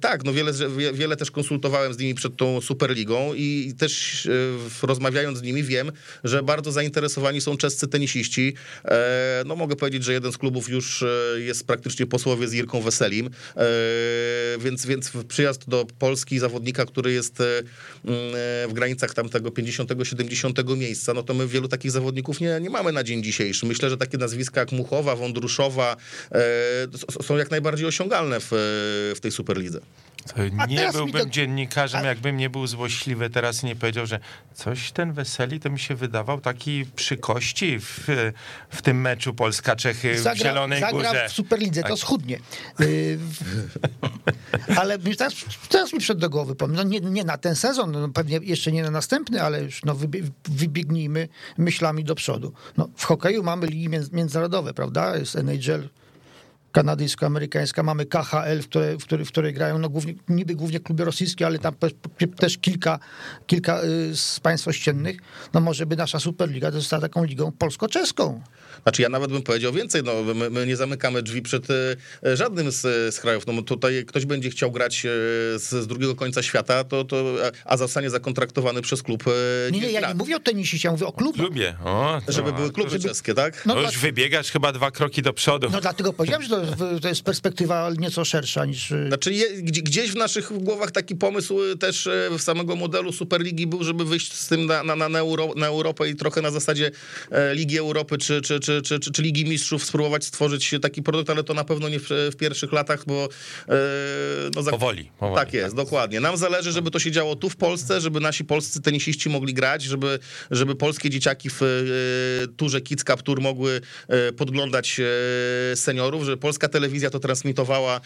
tak, no wiele, wiele też konsultowałem z nimi przed tą Superligą i też rozmawiając z nimi wiem, że bardzo zainteresowani są czescy tenisiści. E, no mogę powiedzieć, że jeden z klubów już e, jest praktycznie posłowie z Irką Weselim, e, więc, więc przyjazd do Polski zawodnika, który jest w granicach tamtego 50-70 miejsca, no to my wielu takich zawodników nie, nie mamy na dzień dzisiejszy. Myślę, że takie nazwiska jak Muchowa, Wądruszowa są jak najbardziej osiągalne w, w tej Superlidze. To nie byłbym do... dziennikarzem, jakbym nie był złośliwy teraz i nie powiedział, że coś ten Weseli to mi się wydawał taki przy kości w, w tym meczu Polska-Czechy w Zielonej zagra Górze. w Superlidze, tak. to schudnie. Y, ale teraz, teraz mi przed do głowy pomysł, no nie, nie na ten sezon, no pewnie jeszcze nie na następny, ale już no wybiegnijmy myślami do przodu. No, w hokeju mamy ligi międzynarodowe, prawda? Jest NHL, kanadyjsko-amerykańska, mamy KHL, w której, w której, w której grają no głównie, niby głównie kluby rosyjskie, ale tam też kilka, kilka y, z państw ościennych. No może by nasza Superliga została taką ligą polsko-czeską. Znaczy ja nawet bym powiedział więcej, no my, my nie zamykamy drzwi przed e, żadnym z, z krajów. No tutaj ktoś będzie chciał grać e, z, z drugiego końca świata, to, to, a zostanie zakontraktowany przez klub. E, nie, nie, ja nie mówię o tenisie, ja mówię o klubie. Klubie, o, Żeby były kluby żeby... czeskie, tak? No, no już wybiegasz chyba dwa kroki do przodu. No dlatego powiedziałem, że to, to jest perspektywa nieco szersza niż... Znaczy je, gdzieś w naszych głowach taki pomysł też w samego modelu Superligi był, żeby wyjść z tym na, na, na, Euro, na Europę i trochę na zasadzie Ligi Europy czy, czy, czy, czy, czy, czy Ligi Mistrzów spróbować stworzyć taki produkt, ale to na pewno nie w, w pierwszych latach, bo... E, no, za... powoli, powoli. Tak jest, tak. dokładnie. Nam zależy, żeby to się działo tu w Polsce, żeby nasi polscy tenisiści mogli grać, żeby, żeby polskie dzieciaki w e, turze Kids Cup Tour mogły e, podglądać seniorów, żeby polska telewizja to transmitowała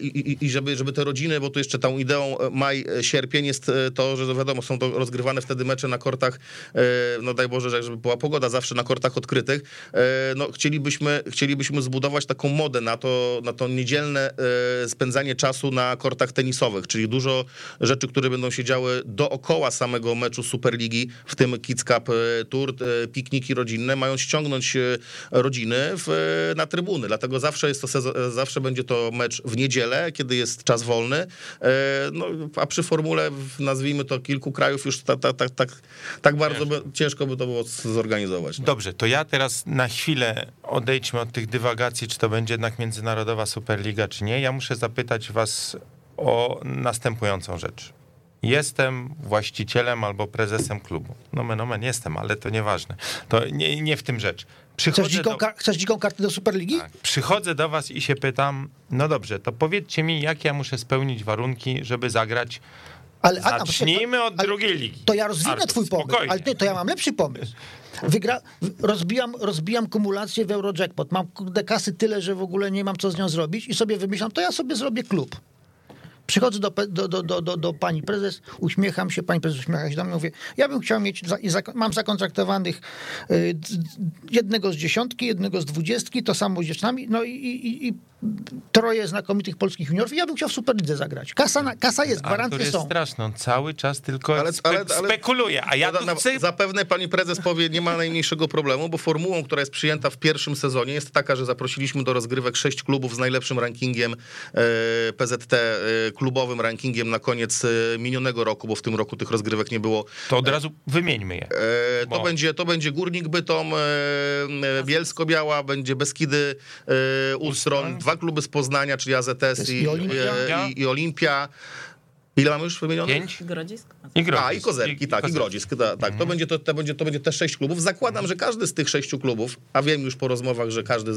i, i, i żeby, żeby te rodziny, bo tu jeszcze tą ideą maj, sierpień jest to, że wiadomo, są to rozgrywane wtedy mecze na kortach, no daj Boże, żeby była pogoda zawsze na kortach odkrytych, no, chcielibyśmy, chcielibyśmy zbudować taką modę na to, na to niedzielne e, spędzanie czasu na kortach tenisowych, czyli dużo rzeczy, które będą się działy dookoła samego meczu Superligi, w tym Kids Cup e, Tour, pikniki rodzinne, mają ściągnąć rodziny w, na trybuny. Dlatego zawsze jest to sezon, zawsze będzie to mecz w niedzielę, kiedy jest czas wolny. No, a przy formule, nazwijmy to kilku krajów, już tak, tak, tak, tak bardzo by, ciężko by to było zorganizować. No. Dobrze, to ja teraz teraz na chwilę odejdźmy od tych dywagacji, czy to będzie jednak międzynarodowa Superliga, czy nie. Ja muszę zapytać was o następującą rzecz. Jestem właścicielem albo prezesem klubu. No men, no jestem, ale to nieważne. To nie, nie w tym rzecz. Chcesz dziką, do... chcesz dziką kartę do Superligi? Tak. Przychodzę do was i się pytam, no dobrze, to powiedzcie mi, jakie ja muszę spełnić warunki, żeby zagrać ale, Zacznijmy od drugiej ligi. To ja rozwinę Artur, twój pomysł, spokojnie. ale to ja mam lepszy pomysł. Wygra, rozbijam, rozbijam kumulację w Eurojackpot. Mam kasy tyle, że w ogóle nie mam co z nią zrobić i sobie wymyślam, to ja sobie zrobię klub. Przychodzę do, do, do, do, do pani prezes, uśmiecham się, pani prezes uśmiecha się do mnie, mówię, ja bym chciał mieć, mam zakontraktowanych y, jednego z dziesiątki, jednego z dwudziestki, to samo z dziewczynami, no i, i, i troje znakomitych polskich juniorów i ja bym chciał w Superlidze zagrać. Kasa, na, kasa jest, gwarancje jest są. straszne, on cały czas tylko ale, spe, ale, ale, spekuluje, a ja tu chcę... Zapewne pani prezes powie, nie ma najmniejszego problemu, bo formułą, która jest przyjęta w pierwszym sezonie jest taka, że zaprosiliśmy do rozgrywek sześć klubów z najlepszym rankingiem e, PZT, e, klubowym rankingiem na koniec e, minionego roku, bo w tym roku tych rozgrywek nie było. To od razu wymieńmy je. E, bo... to, będzie, to będzie Górnik Bytom, e, e, Bielsko-Biała, będzie Beskidy, Ustron, dwa kluby z Poznania, czyli AZS i, i, Olimpia. i, i Olimpia. Ile mamy już wymienionych? Pięć. Grodzisk? I Grodzisk. A, i Kozerki, I, tak, i, i Grodzisk. Tak, tak. Mhm. To, będzie, to, to, będzie, to będzie te sześć klubów. Zakładam, że każdy z tych sześciu klubów, a wiem już po rozmowach, że każdy e,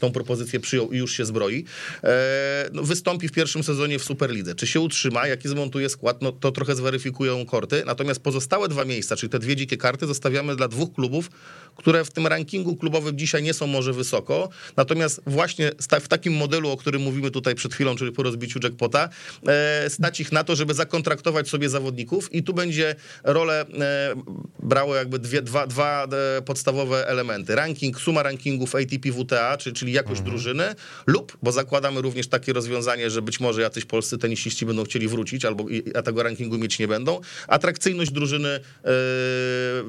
tą propozycję przyjął i już się zbroi, e, no, wystąpi w pierwszym sezonie w Superlidze. Czy się utrzyma, jaki zmontuje skład, no to trochę zweryfikują korty. Natomiast pozostałe dwa miejsca, czyli te dwie dzikie karty, zostawiamy dla dwóch klubów, które w tym rankingu klubowym dzisiaj nie są może wysoko. Natomiast właśnie w takim modelu, o którym mówimy tutaj przed chwilą, czyli po rozbiciu jackpota, e, stać ich na to, żeby zakontraktować sobie zawodników i tu będzie rolę e, brało jakby dwie, dwa, dwa e, podstawowe elementy. Ranking, suma rankingów ATP WTA, czyli, czyli jakość drużyny lub, bo zakładamy również takie rozwiązanie, że być może jacyś polscy tenisiści będą chcieli wrócić albo a tego rankingu mieć nie będą, atrakcyjność drużyny,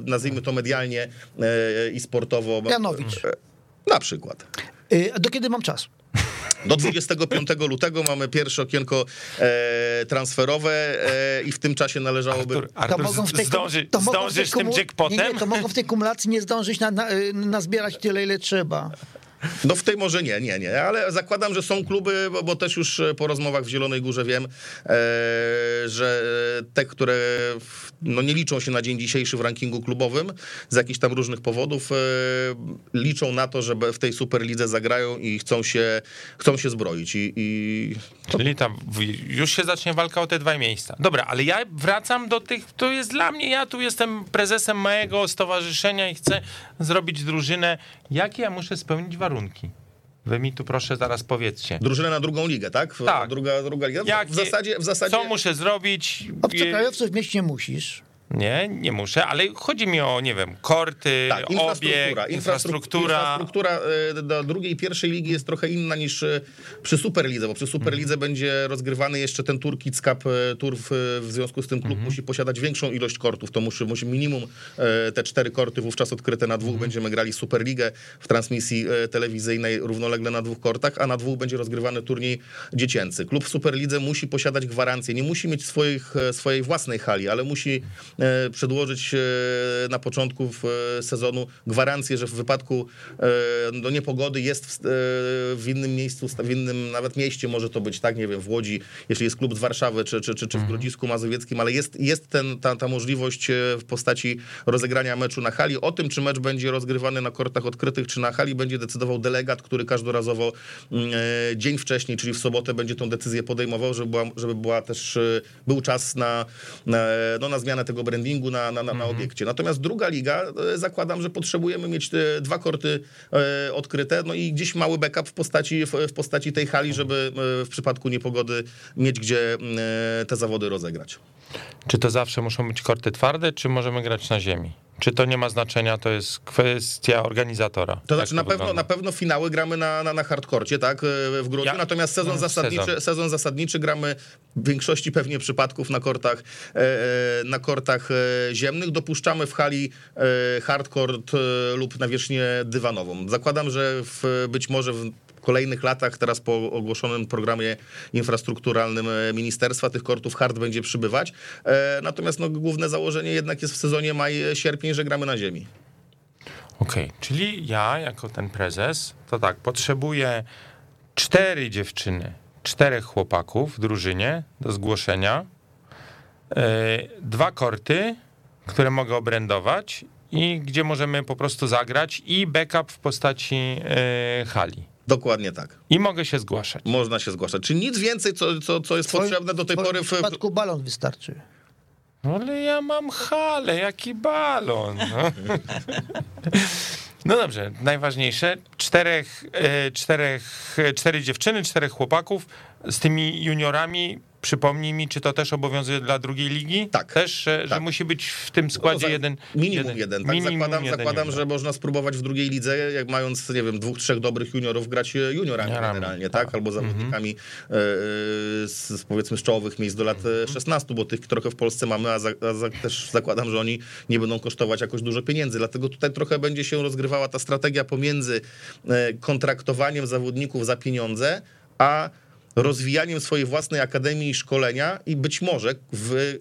nazwijmy to medialnie i sportowo. Janowicz. E, Na przykład. A do kiedy mam czas? Do 25 lutego mamy pierwsze okienko e, transferowe e, i w tym czasie należałoby... Artur, Artur mogą w tej, zdąży, to mogą w tej zdążysz z tym kumu- jackpotem? Nie, nie, to mogą w tej kumulacji nie zdążyć na, na, y, nazbierać tyle, ile trzeba. No w tej może nie, nie, nie, ale zakładam, że są kluby, bo, bo też już po rozmowach w Zielonej Górze wiem, e, że te, które w, no nie liczą się na dzień dzisiejszy w rankingu klubowym z jakichś tam różnych powodów, e, liczą na to, że w tej Superlidze zagrają i chcą się, chcą się zbroić i, i Czyli tam już się zacznie walka o te dwa miejsca. Dobra, ale ja wracam do tych, to jest dla mnie, ja tu jestem prezesem mojego stowarzyszenia i chcę zrobić drużynę. Jakie ja muszę spełnić warunki? Wy mi tu proszę zaraz powiedzcie. drużynę na drugą ligę, tak? W- Tak. Druga, druga liga. Jakie- W zasadzie, w zasadzie Co muszę zrobić? Obcokrajowców mieć nie musisz. Nie, nie muszę, ale chodzi mi o, nie wiem, korty, Tak, obieg, infrastruktura. Infrastruktura e, do drugiej, pierwszej ligi jest trochę inna niż e, przy Superlidze, bo przy Superlidze będzie rozgrywany jeszcze ten Tour Kids Cup e, Tour, w, związku z tym klub musi posiadać większą ilość kortów, to musi, musi minimum te cztery korty wówczas odkryte na dwóch, będziemy grali Superligę w transmisji telewizyjnej równolegle na dwóch kortach, a na dwóch będzie rozgrywany turniej dziecięcy. Klub w Superlidze musi posiadać gwarancję, nie musi mieć swoich, swojej własnej hali, ale musi przedłożyć e, na początku e, sezonu gwarancję, że w wypadku e, no, niepogody jest w, e, innym miejscu, w innym nawet mieście może to być, tak, nie wiem, w Łodzi, jeśli jest klub z Warszawy, czy, czy, czy, czy w Grodzisku Mazowieckim, ale jest, jest ten, ta, ta możliwość e, w postaci rozegrania meczu na hali. O tym, czy mecz będzie rozgrywany na kortach odkrytych, czy na hali, będzie decydował delegat, który każdorazowo mm, e, dzień wcześniej, czyli w sobotę, będzie tą decyzję podejmował, żeby była, żeby była też, e, był czas na, na, no, na zmianę tego brandingu na, na, na, na obiekcie. Natomiast druga liga, e, zakładam, że potrzebujemy mieć te dwa korty e, odkryte, no i gdzieś mały backup w postaci, w, postaci tej hali, żeby e, w przypadku niepogody mieć gdzie te zawody rozegrać. Czy to zawsze muszą być korty twarde, czy możemy grać na ziemi? Czy to nie ma znaczenia, to jest kwestia organizatora? To znaczy na pewno, wygląda? na pewno finały gramy na, na, na hardkorcie, tak, e, w grudniu, Ja- natomiast sezon, no, zasadniczy, sezon. sezon. zasadniczy gramy w większości pewnie przypadków na kortach, e, e, na kortach ziemnych. Dopuszczamy w hali e, hardcourt e, lub nawierzchnię dywanową. Zakładam, że w, być może w kolejnych latach, teraz po ogłoszonym programie infrastrukturalnym e, ministerstwa, tych kortów hard będzie przybywać. E, Natomiast no, główne założenie jednak jest w sezonie maj-sierpień, że gramy na ziemi. Okej, czyli ja jako ten prezes, to tak, potrzebuję cztery dziewczyny, czterech chłopaków w drużynie do zgłoszenia, e, dwa korty, które mogę obrędować i gdzie możemy po prostu zagrać i backup w postaci e, hali. Dokładnie tak. I mogę się zgłaszać. Można się zgłaszać. Czyli nic więcej, co, co, co jest potrzebne do tej pory. W, przypadku balon wystarczy. No ale ja mam halę, jaki balon. No, no dobrze, najważniejsze, czterech, e, czterech, e, cztery dziewczyny, czterech chłopaków z tymi juniorami. Przypomnij mi, czy to też obowiązuje dla drugiej ligi? Tak. Też, że, Tak. musi być w tym składzie No, jeden. minimum jeden. tak? minimum zakładam, jeden zakładam że można spróbować w drugiej lidze, jak mając, nie wiem, dwóch, trzech dobrych juniorów, grać e, juniorami generalnie, tak. tak? Albo zawodnikami e, e, z, powiedzmy z czołowych miejsc do lat e, 16, bo tych trochę w Polsce mamy, a, za, a za, też zakładam, że oni nie będą kosztować jakoś dużo pieniędzy. Dlatego tutaj trochę będzie się rozgrywała ta strategia pomiędzy kontraktowaniem zawodników za pieniądze, a rozwijaniem swojej własnej akademii i szkolenia i być może w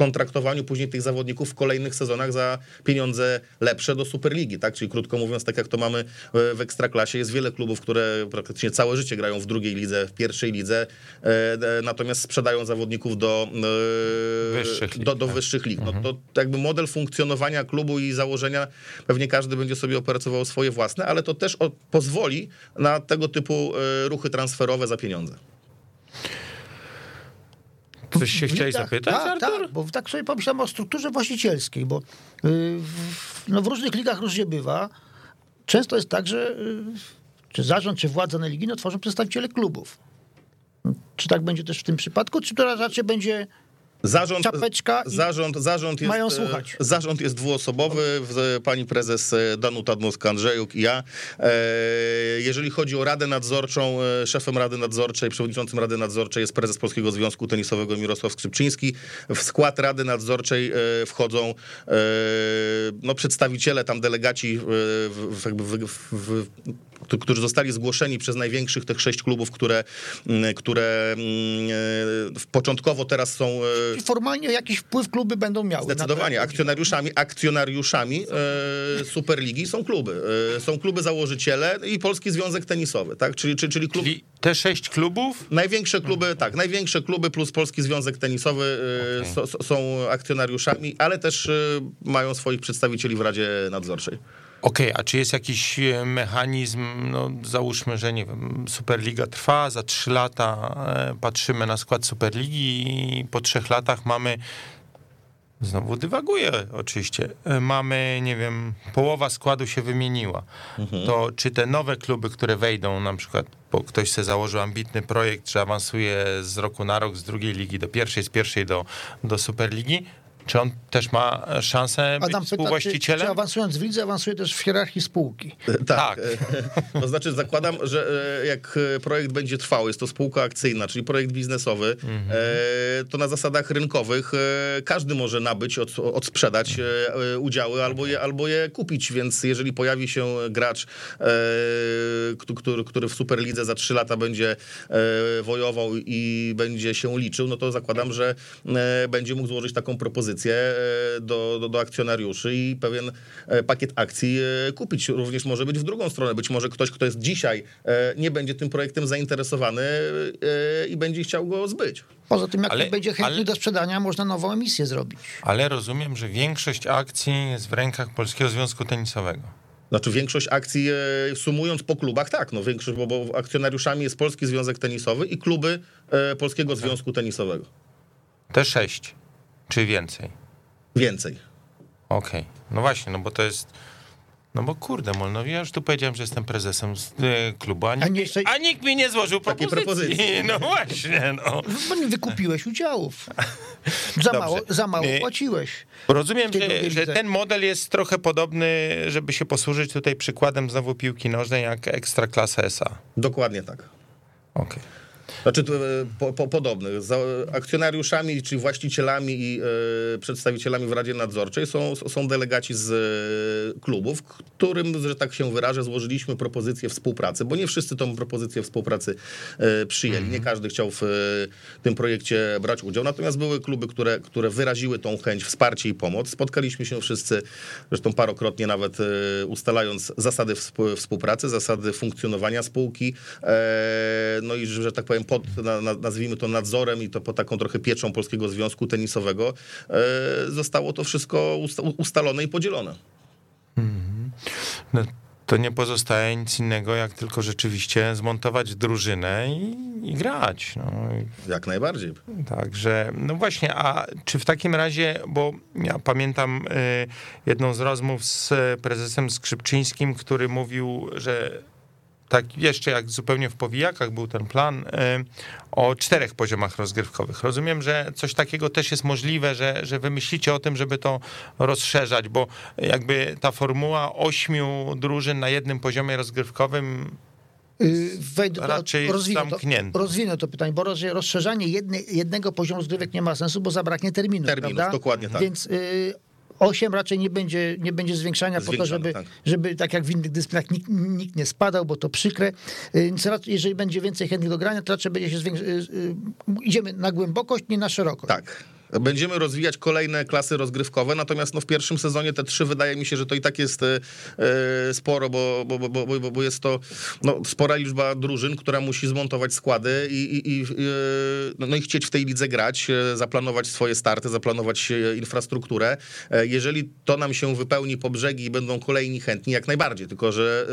kontraktowaniu później tych zawodników w kolejnych sezonach za pieniądze lepsze do Superligi, tak? Czyli krótko mówiąc, tak jak to mamy e, w Ekstraklasie, jest wiele klubów, które praktycznie całe życie grają w drugiej lidze, w pierwszej lidze, e, natomiast sprzedają zawodników do, e, Wyższych lig, do, do tak. wyższych lig. No to jakby model funkcjonowania klubu i założenia, pewnie każdy będzie sobie opracował swoje własne, ale to też pozwoli na tego typu ruchy transferowe za pieniądze. Coś się chciałeś Tak, zapytać, tak, Artur? tak, bo tak sobie pomyślałem o strukturze właścicielskiej, bo y, w, no w różnych ligach różnie bywa. Często jest tak, że y, czy zarząd, czy władza na ligi no, tworzą przedstawiciele klubów. Czy tak będzie też w tym przypadku, czy to raczej będzie Zarząd, Czapeczka zarząd, zarząd, jest, mają e, słuchać. zarząd jest dwuosobowy, pani prezes e, Danuta Dmowska-Andrzejuk i ja. E, Jeżeli chodzi o Radę Nadzorczą, szefem Rady Nadzorczej, przewodniczącym Rady Nadzorczej jest prezes Polskiego Związku Tenisowego Mirosław Skrzypczyński. W skład Rady Nadzorczej wchodzą no, przedstawiciele, tam delegaci, w, w, w, którzy zostali zgłoszeni przez największych tych sześć klubów, które, mm, które mm, e, początkowo teraz są e, I formalnie jakiś wpływ kluby będą miały. Zdecydowanie. Akcjonariuszami, akcjonariuszami e, Superligi są kluby. Są kluby założyciele i Polski Związek Tenisowy, tak? Czyli, czyli, czyli klub... Czyli te sześć klubów Największe kluby, tak, największe kluby plus Polski Związek Tenisowy so, są akcjonariuszami, ale też mają swoich przedstawicieli w Radzie Nadzorczej. Okej, a czy jest jakiś e, mechanizm, no załóżmy, że nie wiem, Superliga trwa, za trzy lata e, patrzymy na skład Superligi i po trzech latach mamy, znowu dywaguję oczywiście, e, mamy, nie wiem, połowa składu się wymieniła. To czy te nowe kluby, które wejdą, na przykład, bo ktoś sobie założył ambitny projekt, że awansuje z roku na rok z drugiej ligi do pierwszej, z pierwszej do, do Superligi, czy on też ma szansę być Adam pyta, czy, współwłaścicielem? czy awansując w lidze, awansuje też w hierarchii spółki. Tak. To znaczy zakładam, że e, jak e, projekt będzie trwał, jest to spółka akcyjna, czyli projekt biznesowy, e, to na zasadach rynkowych e, każdy może nabyć, od, odsprzedać e, e, udziały albo je, albo je kupić, więc jeżeli pojawi się gracz, e, któ- który, który w Superlidze za trzy lata będzie e, wojował i będzie się liczył, no to zakładam, że e, będzie mógł złożyć taką propozycję e, do, do, do akcjonariuszy i pewien e, pakiet akcji e, kupić. Również może być w drugą stronę. Być może ktoś, kto jest dzisiaj, nie będzie tym projektem zainteresowany i będzie chciał go zbyć. Poza tym, jak Ale- ktoś będzie chętny ale- do sprzedania, można nową emisję zrobić. Ale rozumiem, że większość akcji jest w rękach Polskiego Związku Tenisowego. Znaczy większość akcji, sumując po klubach, tak, no większość, bo, bo akcjonariuszami jest Polski Związek Tenisowy i kluby Polskiego Związku Tenisowego. Te sześć, czy więcej. Więcej. Okej, no właśnie, no bo to jest... No bo kurde, Molnowi, ja już tu powiedziałem, że jestem prezesem z, e, klubu, a, A nikt, jeszcze- a nikt mi nie złożył Takiej propozycji. propozycji. No właśnie, no. Bo nie wykupiłeś udziałów. Za mało, za mało Nie. płaciłeś. Rozumiem, że, że ten model jest trochę podobny, żeby się posłużyć tutaj przykładem znowu piłki nożnej, jak Ekstraklasa SA. Dokładnie tak. Okej. Znaczy e, po, po, podobnych. Za akcjonariuszami, czyli właścicielami i e, przedstawicielami w Radzie Nadzorczej są, są delegaci z e, klubów, którym, że tak się wyrażę, złożyliśmy propozycję współpracy, bo nie wszyscy tą propozycję współpracy e, przyjęli. Nie każdy chciał w tym projekcie brać udział. Natomiast były kluby, które, które wyraziły tą chęć, wsparcie i pomoc. Spotkaliśmy się wszyscy, zresztą parokrotnie nawet ustalając zasady współ- współpracy, zasady funkcjonowania spółki. No i, że tak powiem, pod, na, na, nazwijmy to nadzorem i to pod taką trochę pieczą Polskiego Związku Tenisowego e, zostało to wszystko usta, ustalone i podzielone. No, to nie pozostaje nic innego, jak tylko rzeczywiście zmontować drużynę i, i grać. No. Jak najbardziej. Także, no właśnie, a czy w takim razie, bo ja pamiętam y, jedną z rozmów z prezesem Skrzypczyńskim, który mówił, że tak jeszcze jak zupełnie w powijakach był ten plan y, o czterech poziomach rozgrywkowych. Rozumiem, że coś takiego też jest możliwe, że, że wymyślicie o tym, żeby to rozszerzać, bo jakby ta formuła ośmiu drużyn na jednym poziomie rozgrywkowym Yy, Wejdę, Raczej rozwinę to, zamknięte. rozwinę to pytanie, bo roz- rozszerzanie jednej, jednego poziomu rozgrywek nie ma sensu, bo zabraknie terminów, Terminów, prawda? dokładnie tak. Więc y, 8 raczej nie będzie, nie będzie zwiększania po to, żeby, tak. żeby tak jak w innych dyscyplinach nikt, nikt nie spadał, bo to przykre. Y, Więc raczej, jeżeli będzie więcej chętnych do grania, to raczej będzie się zwiększa, y, y, idziemy na głębokość, nie na szerokość. Tak. Będziemy rozwijać kolejne klasy rozgrywkowe, natomiast no w pierwszym sezonie te trzy wydaje mi się, że to i tak jest e, e, sporo, bo, bo, bo, bo, jest to no, spora liczba drużyn, która musi zmontować składy i, i, e, no, no i chcieć w tej lidze grać, zaplanować swoje starty, zaplanować infrastrukturę. Jeżeli to nam się wypełni po brzegi i będą kolejni chętni, jak najbardziej, tylko że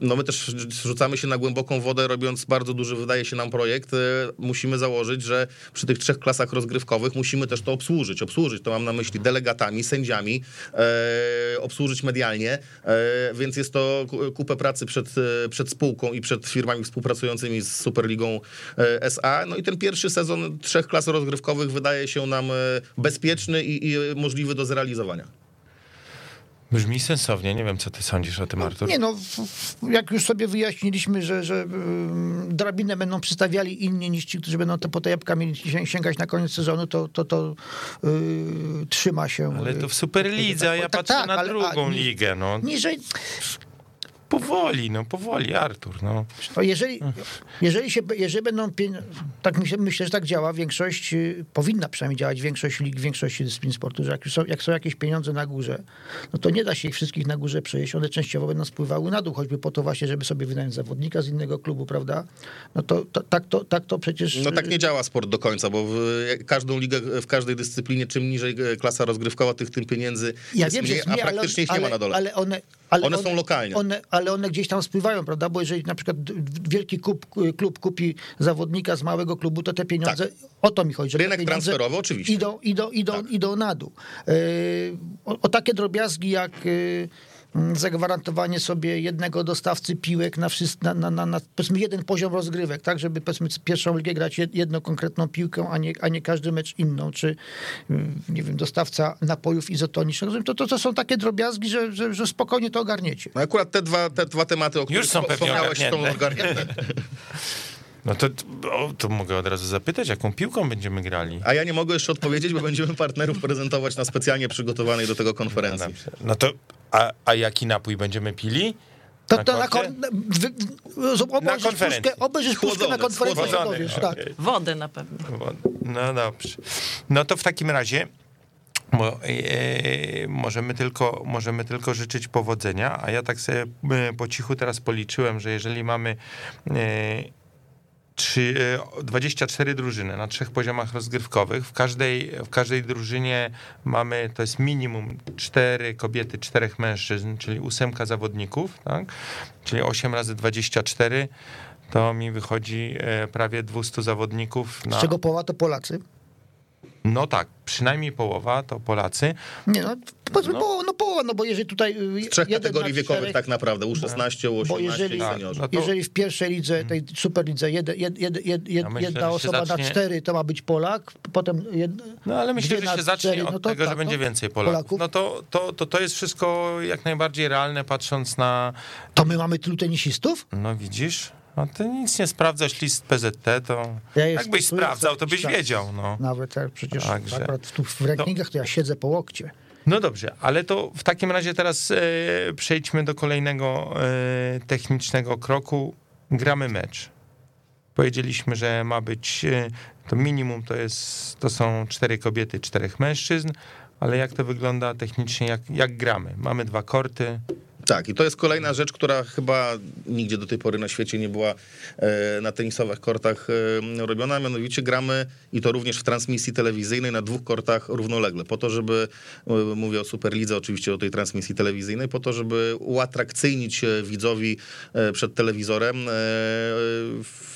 no my też rzucamy się na głęboką wodę, robiąc bardzo duży, wydaje się nam projekt. Musimy założyć, że przy tych trzech klasach rozgrywkowych musimy też to obsłużyć. Obsłużyć to mam na myśli delegatami, sędziami, e, obsłużyć medialnie, e, więc jest to ku- kupę pracy przed, e, przed spółką i przed firmami współpracującymi z Superligą e, SA. No i ten pierwszy sezon trzech klas rozgrywkowych wydaje się nam e, bezpieczny i, i możliwy do zrealizowania. Brzmi sensownie, nie wiem, co ty sądzisz o tym, Artur. Nie no, jak już sobie wyjaśniliśmy, że, że ym, drabinę będą przystawiali inni niż ci, którzy będą te po te jabłka mieli się- sięgać na koniec sezonu, to, to, to yy, trzyma się. Ale to yy, w Superlidze, a ja tak, patrzę tak, na ale- drugą a- ligę, no. Niżej, Powoli, no, powoli, Artur, no. No jeżeli, jeżeli, się, jeżeli będą, tak myślę, myślę, że tak działa, większość, y, powinna przynajmniej działać większość lig, większości dyscyplin sportu, że jak, są, jak są jakieś pieniądze na górze, no to nie da się ich wszystkich na górze przejeść, one częściowo będą spływały na dół, choćby po to właśnie, żeby sobie wynająć zawodnika z innego klubu, prawda? No to, to tak, to tak to przecież... No tak nie działa sport do końca, bo w każdą ligę, w każdej dyscyplinie, czym niżej e, klasa rozgrywkowa, tych tym pieniędzy Ja jest wiem, mniej, jest a mniej, ale, praktycznie ich nie ale, ma na dole. ale one... Ale One są lokalnie. One, ale one gdzieś tam spływają, prawda? Bo jeżeli na przykład wielki klub, klub kupi zawodnika z małego klubu, to te pieniądze, o to mi chodzi. że Tak. Rynek transferowy, oczywiście. Tak. Idą, idą, idą, idą na dół. Yy, O, o takie drobiazgi jak mm, zagwarantowanie sobie jednego dostawcy piłek na, wszys- na, na, na, na powiedzmy jeden poziom rozgrywek, tak, żeby powiedzmy pierwszą ligę grać jed- jedną konkretną piłkę, a nie, a nie każdy mecz inną, czy yy, nie wiem, dostawca napojów izotonicznych. To, to, to są takie drobiazgi, że, że, że spokojnie to ogarniecie. No akurat te dwa, te dwa tematy, o których są wspo- pewnie wspomniałeś, są ogarnięte. No to, o, to mogę od razu zapytać, jaką piłką będziemy grali? A ja nie mogę jeszcze odpowiedzieć, bo będziemy partnerów prezentować na specjalnie przygotowanej do tego konferencji. No to, a, a jaki napój będziemy pili? To, Na to na, kon, na, wy, obejrzysz konferencji. puszkę, obejrzysz puszkę na konferencji, okej. tak. Wody na pewno. No dobrze. No to w takim razie mo, e, możemy, tylko, możemy tylko życzyć powodzenia, a ja tak sobie e, po cichu teraz policzyłem, że jeżeli mamy e, trzy, e, 24 drużyny na trzech poziomach rozgrywkowych, w każdej, w każdej drużynie mamy, to jest minimum cztery kobiety, czterech mężczyzn, czyli ósemka zawodników, tak? czyli 8 razy 24, to mi wychodzi e, prawie 200 zawodników na... Z czego połowa to Polacy. No tak, przynajmniej połowa to Polacy. Nie no, powiedzmy No. połowa, no połowa, no bo jeżeli tutaj... Z trzech kategorii wiekowych tak naprawdę, U16, U18 Bo jeżeli- i Tak, seniorzy. no to- Jeżeli w pierwszej lidze, tej superlidze, jed, jed, jed, jed, Ja myślę, jedna że osoba zacznie- na cztery to ma być Polak, potem jed, No ale myślę, dwie że na się zacznie cztery, od no to tego, że tak, będzie no. więcej Polaków. Polaków. No to, to, to, to jest wszystko jak najbardziej realne, patrząc na... To my mamy tylu tenisistów? No widzisz? No ty nic nie sprawdzasz list PZT, to Ja jakbyś sprawdzał, to byś wiedział, no. Nawet tak, przecież Także- akurat tu w rankingach to ja siedzę po łokcie. No dobrze, ale to w takim razie teraz e, przejdźmy do kolejnego e, technicznego kroku. Gramy mecz. Powiedzieliśmy, że ma być e, to minimum to jest to są cztery kobiety, czterech mężczyzn, ale jak to wygląda technicznie, jak, jak gramy? Mamy dwa korty. Tak, i to jest kolejna rzecz, która chyba nigdzie do tej pory na świecie nie była e, na tenisowych kortach e, robiona, mianowicie gramy i to również w transmisji telewizyjnej na dwóch kortach równolegle, po to, żeby, e, mówię o Superlidze oczywiście, o tej transmisji telewizyjnej, po to, żeby uatrakcyjnić widzowi przed telewizorem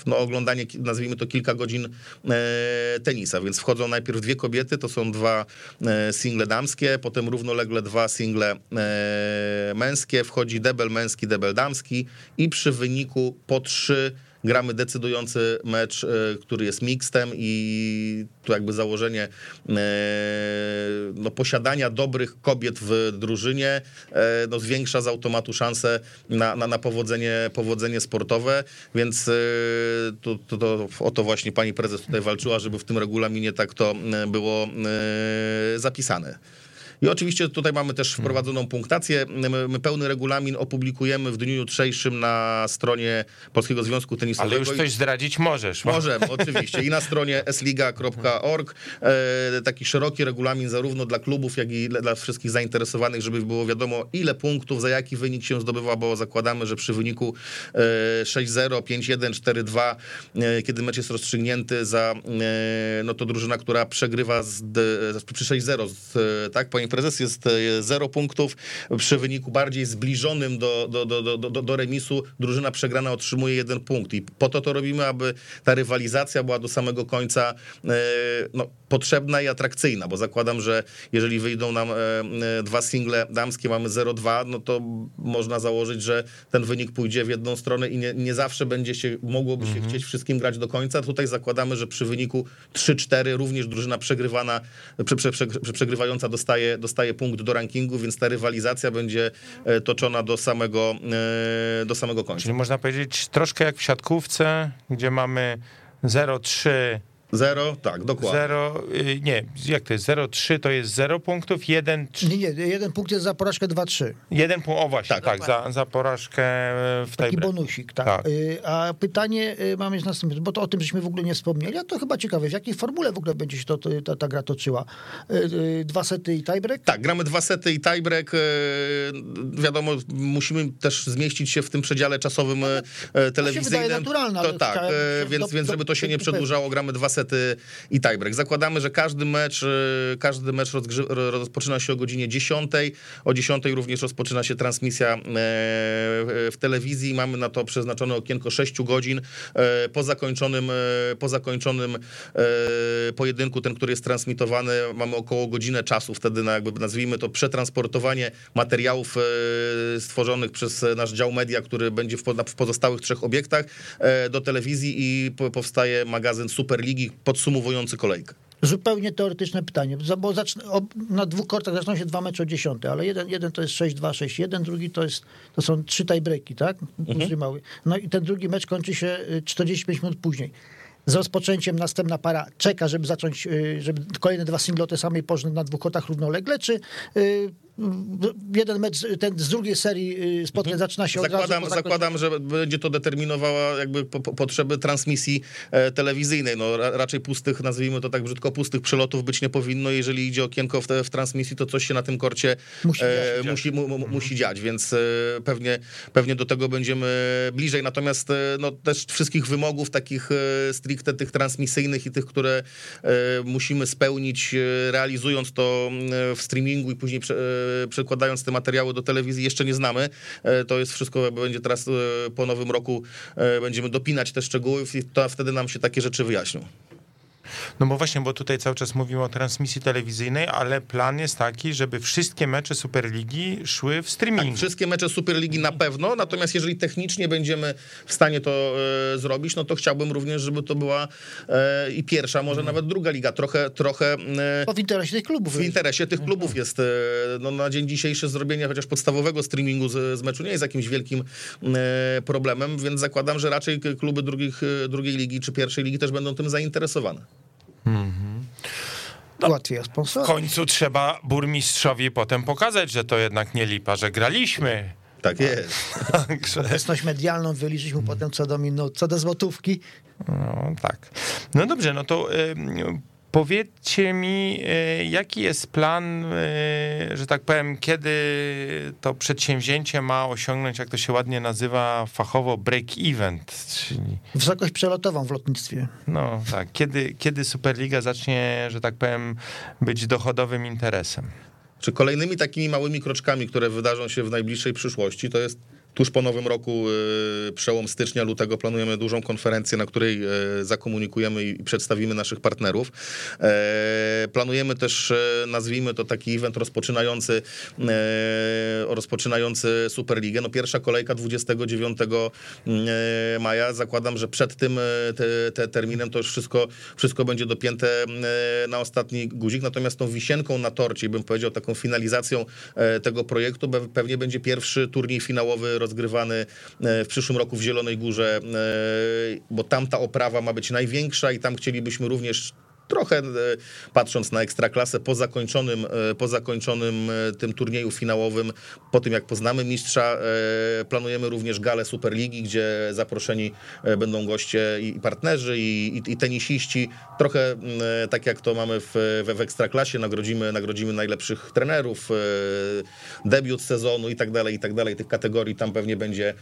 no, oglądanie, nazwijmy to kilka godzin tenisa, więc wchodzą najpierw dwie kobiety, to są dwa single damskie, potem równolegle dwa single e, męskie, wchodzi debel męski, debel damski i przy wyniku po trzy gramy decydujący mecz, e, który jest mixtem i tu jakby założenie e, no, posiadania dobrych kobiet w drużynie e, no, zwiększa z automatu szanse na, na, na powodzenie, powodzenie sportowe, więc to, to, to o to właśnie pani prezes tutaj walczyła, żeby w tym regulaminie tak to było zapisane. I oczywiście tutaj mamy też wprowadzoną punktację. My, pełny regulamin opublikujemy w dniu jutrzejszym na stronie Polskiego Związku Tenisowego. Ale już coś zdradzić możesz. Możemy, oczywiście. I na stronie sliga.org e, taki szeroki regulamin zarówno dla klubów, jak i dla, wszystkich zainteresowanych, żeby było wiadomo, ile punktów, za jaki wynik się zdobywa, bo zakładamy, że przy wyniku e, 6-0, 5-1, 4-2, e, kiedy mecz jest rozstrzygnięty za, e, no to drużyna, która przegrywa z, przy 6-0, z, e, tak, po prezes, jest e, zero punktów. Przy wyniku bardziej zbliżonym do, do, do, do, do remisu drużyna przegrana otrzymuje jeden punkt. I po to to robimy, aby ta rywalizacja była do samego końca e, no, potrzebna i atrakcyjna, bo zakładam, że jeżeli wyjdą nam dwa single damskie, mamy 0-2, no to można założyć, że ten wynik pójdzie w jedną stronę i nie, nie zawsze będzie się, mogłoby się mhm. chcieć wszystkim grać do końca. Tutaj zakładamy, że przy wyniku 3-4 również drużyna przegrywana, prze, prze, prze, przegrywająca dostaje, dostaje punkt do rankingu, więc ta rywalizacja będzie e, toczona do samego, e, do samego końca. Czyli można powiedzieć troszkę jak w siatkówce, gdzie mamy 0-3 Zero, tak, dokładnie. Zero, y, nie, jak to jest? 0,3 to jest 0 punktów, 1... Nie, nie, jeden punkt jest za porażkę 2-3. Jeden punkt, o właśnie, tak, tak za, za porażkę w tej Taki bonusik, tak. tak. Y, a pytanie y, mamy jest następne, bo to o tym żeśmy w ogóle nie wspomnieli, a to chyba ciekawe, w jakiej formule w ogóle będzie się to, ta, ta gra toczyła? Dwa sety i tiebreak? Tak, gramy dwa sety i tiebreak. Wiadomo, musimy też zmieścić się w tym przedziale czasowym telewizyjnym. To się wydaje naturalne. To tak, więc, do, więc żeby to się nie przedłużało, gramy dwa sety sety i tiebreak. Zakładamy, że każdy mecz, y, każdy mecz rozpoczyna się o godzinie 10. O 10 również rozpoczyna się transmisja e, w telewizji. Mamy na to przeznaczone okienko 6 godzin. E, po zakończonym, e, po zakończonym pojedynku, ten, który jest transmitowany, mamy około godzinę czasu wtedy na jakby nazwijmy to przetransportowanie materiałów stworzonych przez nasz dział media, który będzie w pozostałych trzech obiektach do telewizji i powstaje magazyn Superligi, podsumowujący kolejkę. Zupełnie teoretyczne pytanie, bo zacznę, na dwóch kortach zaczną się dwa mecze o 10, ale jeden, jeden to jest 6-2, 6-1, drugi to, jest, to są trzy tiebreaki, tak? Mhm. No i ten drugi mecz kończy się 45 y, minut później. Z rozpoczęciem następna para czeka, żeby zacząć, y, żeby kolejne dwa single o tej samej porze na dwóch kortach równolegle, czy y, jeden mecz ten z drugiej serii y, spotkań mhm. zaczyna się zakładam, od razu. Zakładam, że będzie to determinowała jakby po, po, potrzeby transmisji e, telewizyjnej. No, raczej pustych, nazwijmy to tak brzydko, pustych przelotów być nie powinno. Jeżeli idzie okienko w, te, w transmisji, to coś się na tym korcie musi, e, dziać, musi, mu, mhm. musi dziać, więc e, pewnie, pewnie do tego będziemy bliżej. Natomiast e, no, też wszystkich wymogów takich e, stricte tych transmisyjnych i tych, które e, musimy spełnić realizując to w streamingu i później przekładając te materiały do telewizji jeszcze nie znamy. E, to jest wszystko, będzie teraz e, po nowym roku, e, będziemy dopinać te szczegóły i to wtedy nam się takie rzeczy wyjaśnią. No bo właśnie, bo tutaj cały czas mówimy o transmisji telewizyjnej, ale plan jest taki, żeby wszystkie mecze Superligi szły w streamingu. Tak, wszystkie mecze Superligi na pewno, natomiast jeżeli technicznie będziemy w stanie to e, zrobić, no to chciałbym również, żeby to była e, i pierwsza, może hmm. nawet druga liga. Trochę, trochę... E, w interesie tych klubów. W interesie tych klubów jest. No, na dzień dzisiejszy zrobienie chociaż podstawowego streamingu z, z meczu nie jest jakimś wielkim problemem, więc zakładam, że raczej kluby drugich, drugiej ligi czy pierwszej ligi też będą tym zainteresowane. Mhm. No, Łatwiej W końcu trzeba burmistrzowi potem pokazać, że to jednak nie lipa, że graliśmy. Tak jest. Obecność medialną wyliczyliśmy potem co do minut, co do złotówki. No tak. No dobrze, no to y, Powiedzcie mi, e, jaki jest plan, e, że tak powiem, kiedy to przedsięwzięcie ma osiągnąć, jak to się ładnie nazywa fachowo, break-event, czyli... Wysokość przelotową w lotnictwie. No tak, kiedy, kiedy Superliga zacznie, że tak powiem, być dochodowym interesem? Czy kolejnymi takimi małymi kroczkami, które wydarzą się w najbliższej przyszłości, to jest Tuż po nowym roku, y, przełom stycznia, lutego, planujemy dużą konferencję, na której y, zakomunikujemy i przedstawimy naszych partnerów. E, planujemy też, e, nazwijmy to taki event rozpoczynający, e, rozpoczynający Superligę. No pierwsza kolejka 29 maja. Zakładam, że przed tym te, te terminem to już wszystko, wszystko będzie dopięte na ostatni guzik. Natomiast tą wisienką na torcie, bym powiedział taką finalizacją tego projektu, pewnie będzie pierwszy turniej finałowy rozgrywany e, w przyszłym roku w Zielonej Górze, e, bo tam ta oprawa ma być największa i tam chcielibyśmy również trochę e, patrząc na ekstraklasę po zakończonym, e, po zakończonym e, tym turnieju finałowym, po tym jak poznamy mistrza, planujemy również galę Superligi, gdzie zaproszeni będą goście i partnerzy, i, i, i tenisiści. Trochę tak jak to mamy w, w, ekstraklasie, nagrodzimy, nagrodzimy najlepszych trenerów, debiut sezonu i tak dalej, i tak dalej. Tych kategorii tam pewnie będzie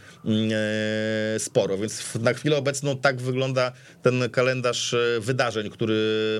sporo, więc na chwilę obecną tak wygląda ten kalendarz wydarzeń, który,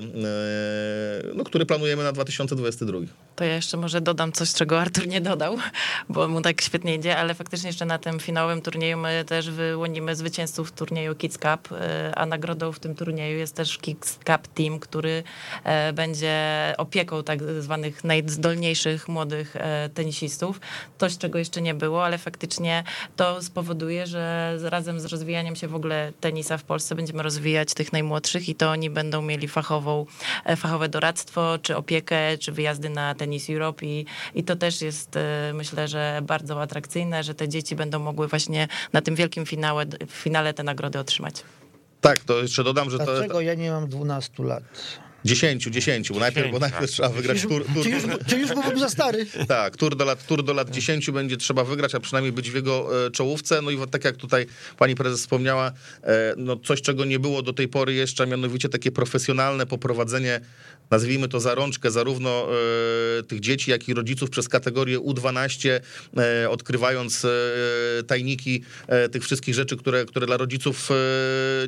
no, który planujemy na 2022. To ja jeszcze może dodam coś, czego Artur nie dodał, bo mu tak świetnie idzie, ale faktycznie jeszcze na tym finałowym turnieju my też wyłonimy zwycięzców turnieju Kids Cup, e, a nagrodą w tym turnieju jest też Kids Cup Team, który e, będzie opieką tak zwanych najzdolniejszych młodych e, tenisistów. Coś, czego jeszcze nie było, ale faktycznie to spowoduje, że razem z rozwijaniem się w ogóle tenisa w Polsce będziemy rozwijać tych najmłodszych i to oni będą mieli fachową, e, fachowe doradztwo, czy opiekę, czy wyjazdy na Tennis Europe i, i to też jest e, myślę, że bardzo atrakcyjne, że te dzieci będą mogły właśnie na tym wielkim finale, finale te nagrody otrzymać. Tak, to jeszcze dodam, że to Dlaczego ja nie mam 12 lat? 10, 10, bo najpierw, bo najpierw trzeba wygrać tur, tur, Czy już, czy już byłbym za stary? Tak, tur do, lat, tur do lat 10 będzie trzeba wygrać, a przynajmniej być w jego e, czołówce. No i tak jak tutaj pani prezes wspomniała, e, no coś, czego nie było do tej pory jeszcze, a mianowicie takie profesjonalne poprowadzenie, nazwijmy to za rączkę, zarówno e, tych dzieci, jak i rodziców przez kategorię U12, e, odkrywając e, tajniki tych wszystkich rzeczy, które, które dla rodziców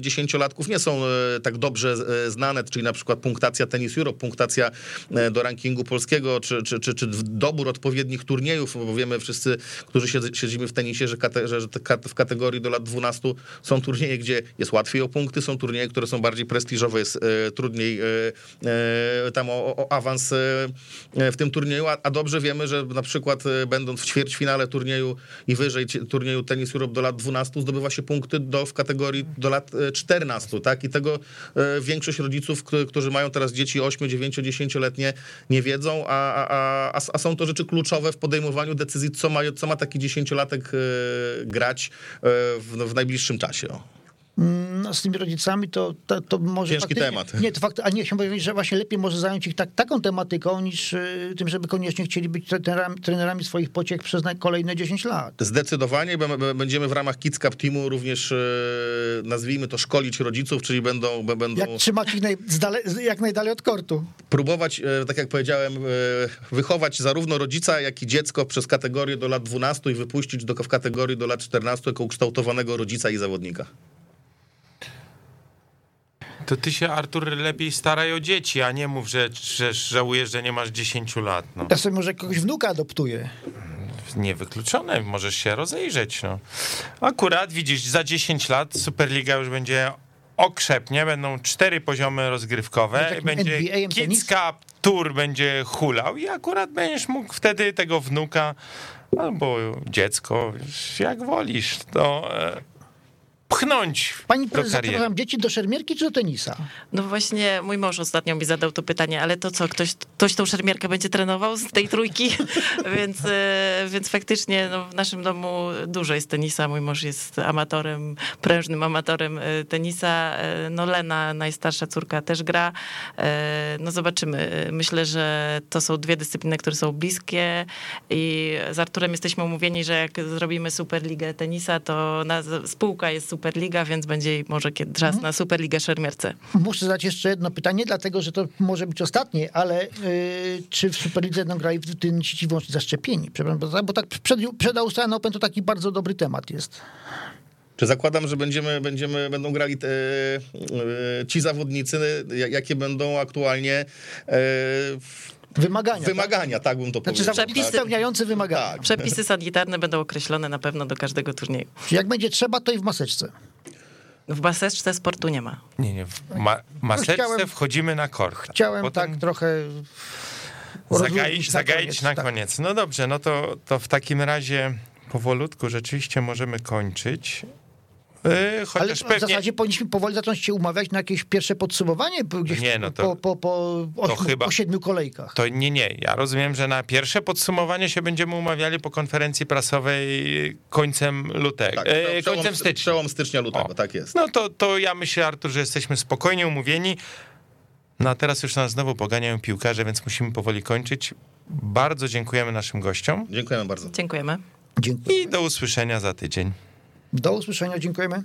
dziesięciolatków nie są tak dobrze znane, czyli na przykład punktacja Tennis Europe, punktacja do rankingu polskiego, czy, czy, czy, czy dobór odpowiednich turniejów, bo wiemy wszyscy, którzy siedz- siedzimy w tenisie, że, kate, że w kategorii do lat 12 są turnieje, gdzie jest łatwiej o punkty, są turnieje, które są bardziej prestiżowe, jest trudniej tam o, o awans e, w tym turnieju, a, a dobrze wiemy, że na przykład e, będąc w ćwierćfinale turnieju i wyżej turnieju Tennis Europe do lat 12 zdobywa się punkty do, w kategorii do lat e, 14, tak? I tego e, większość rodziców, którzy mają teraz dzieci 8, 9, 10-letnie nie wiedzą, a, a, a, a są to rzeczy kluczowe w podejmowaniu decyzji, co ma, co ma taki dziesięciolatek e, grać e, w, w najbliższym czasie. O. No, z tymi rodzicami to, to, to może Ciężki temat. Nie, to fakt, a nie, chciałbym powiedzieć, że właśnie lepiej może zająć ich tak, taką tematyką, niż y, tym, żeby koniecznie chcieli być trenerami, trenerami swoich pociech przez kolejne 10 lat. Zdecydowanie będziemy w ramach Kids Cup Teamu również, e, nazwijmy to, szkolić rodziców, czyli będą, będą Jak trzymać ich naj, z dale, z- jak najdalej od kortu. próbować, e, tak jak powiedziałem, e, wychować zarówno rodzica, jak i dziecko przez kategorię do lat 12 i wypuścić do, w kategorii do lat 14 jako ukształtowanego rodzica i zawodnika. To ty się, Artur, lepiej staraj o dzieci, a nie mów, że, że żałujesz, że nie masz 10 lat. No. Ja sobie może kogoś wnuka adoptuję. Niewykluczone, możesz się rozejrzeć. No. Akurat widzisz, za 10 lat Superliga już będzie okrzepnie, będą cztery poziomy rozgrywkowe, będzie NBA-em Kids? Cup Tour będzie hulał i akurat będziesz mógł wtedy tego wnuka albo dziecko, jak wolisz, to e, pchnąć Pani prezes, dzieci do szermierki czy do tenisa? No właśnie mój mąż ostatnio mi zadał to pytanie, ale to co, ktoś, ktoś tą szermierkę będzie trenował z tej trójki? więc, e, więc faktycznie no, w naszym domu dużo jest tenisa. Mój mąż jest amatorem, prężnym amatorem e, tenisa. E, No Lena, najstarsza córka, też gra. No zobaczymy. Myślę, że to są dwie dyscypliny, które są bliskie i z Arturem jesteśmy umówieni, że jak zrobimy Superligę tenisa, to na, spółka jest Superliga, więc będzie może kiedy czas na Superligę szermierce. Muszę zadać jeszcze jedno pytanie, dlatego że to może być ostatnie, ale y, czy w Superlidze będą grali w tenisiści wyłącznie zaszczepieni? Przepraszam, bo, tak- przed, przed Australian Open to taki bardzo dobry temat jest. Czy zakładam, że będziemy, będziemy, będą grali te, e, ci zawodnicy, ja- jakie będą aktualnie e, Wymagania. wymagania, tak, bym to Znaczy powiedział. zawodnicy tak? spełniający wymagania. Tak. Przepisy sanitarne będą określone na pewno do każdego turnieju. Jak będzie trzeba, to i w maseczce. W baseczce sportu nie ma. Nie, nie, w ma, maseczce chciałem- wchodzimy na kort. Chciałem Potem tak trochę Zagaić, zagaić na tak. koniec. No dobrze, no to, to w takim razie powolutku rzeczywiście możemy kończyć. Yy, Ale w pewnie... zasadzie powinniśmy powoli zacząć się umawiać na jakieś pierwsze podsumowanie po- gdzieś Nie, no to- po, po, po, ośmiu, chyba- po siedmiu kolejkach. To nie, nie. Ja rozumiem, że na pierwsze podsumowanie się będziemy umawiali po konferencji prasowej końcem lutego, Tak, e, przełom, końcem stycznia. przełom stycznia lutego, O. tak jest. No to, to ja myślę, Artur, że jesteśmy spokojnie umówieni. No a teraz już nas znowu poganiają piłkarze, więc musimy powoli kończyć. Bardzo dziękujemy naszym gościom Dziękujemy bardzo. Dziękujemy. Dziękuję. i do usłyszenia za tydzień. Do usłyszenia, dziękujemy.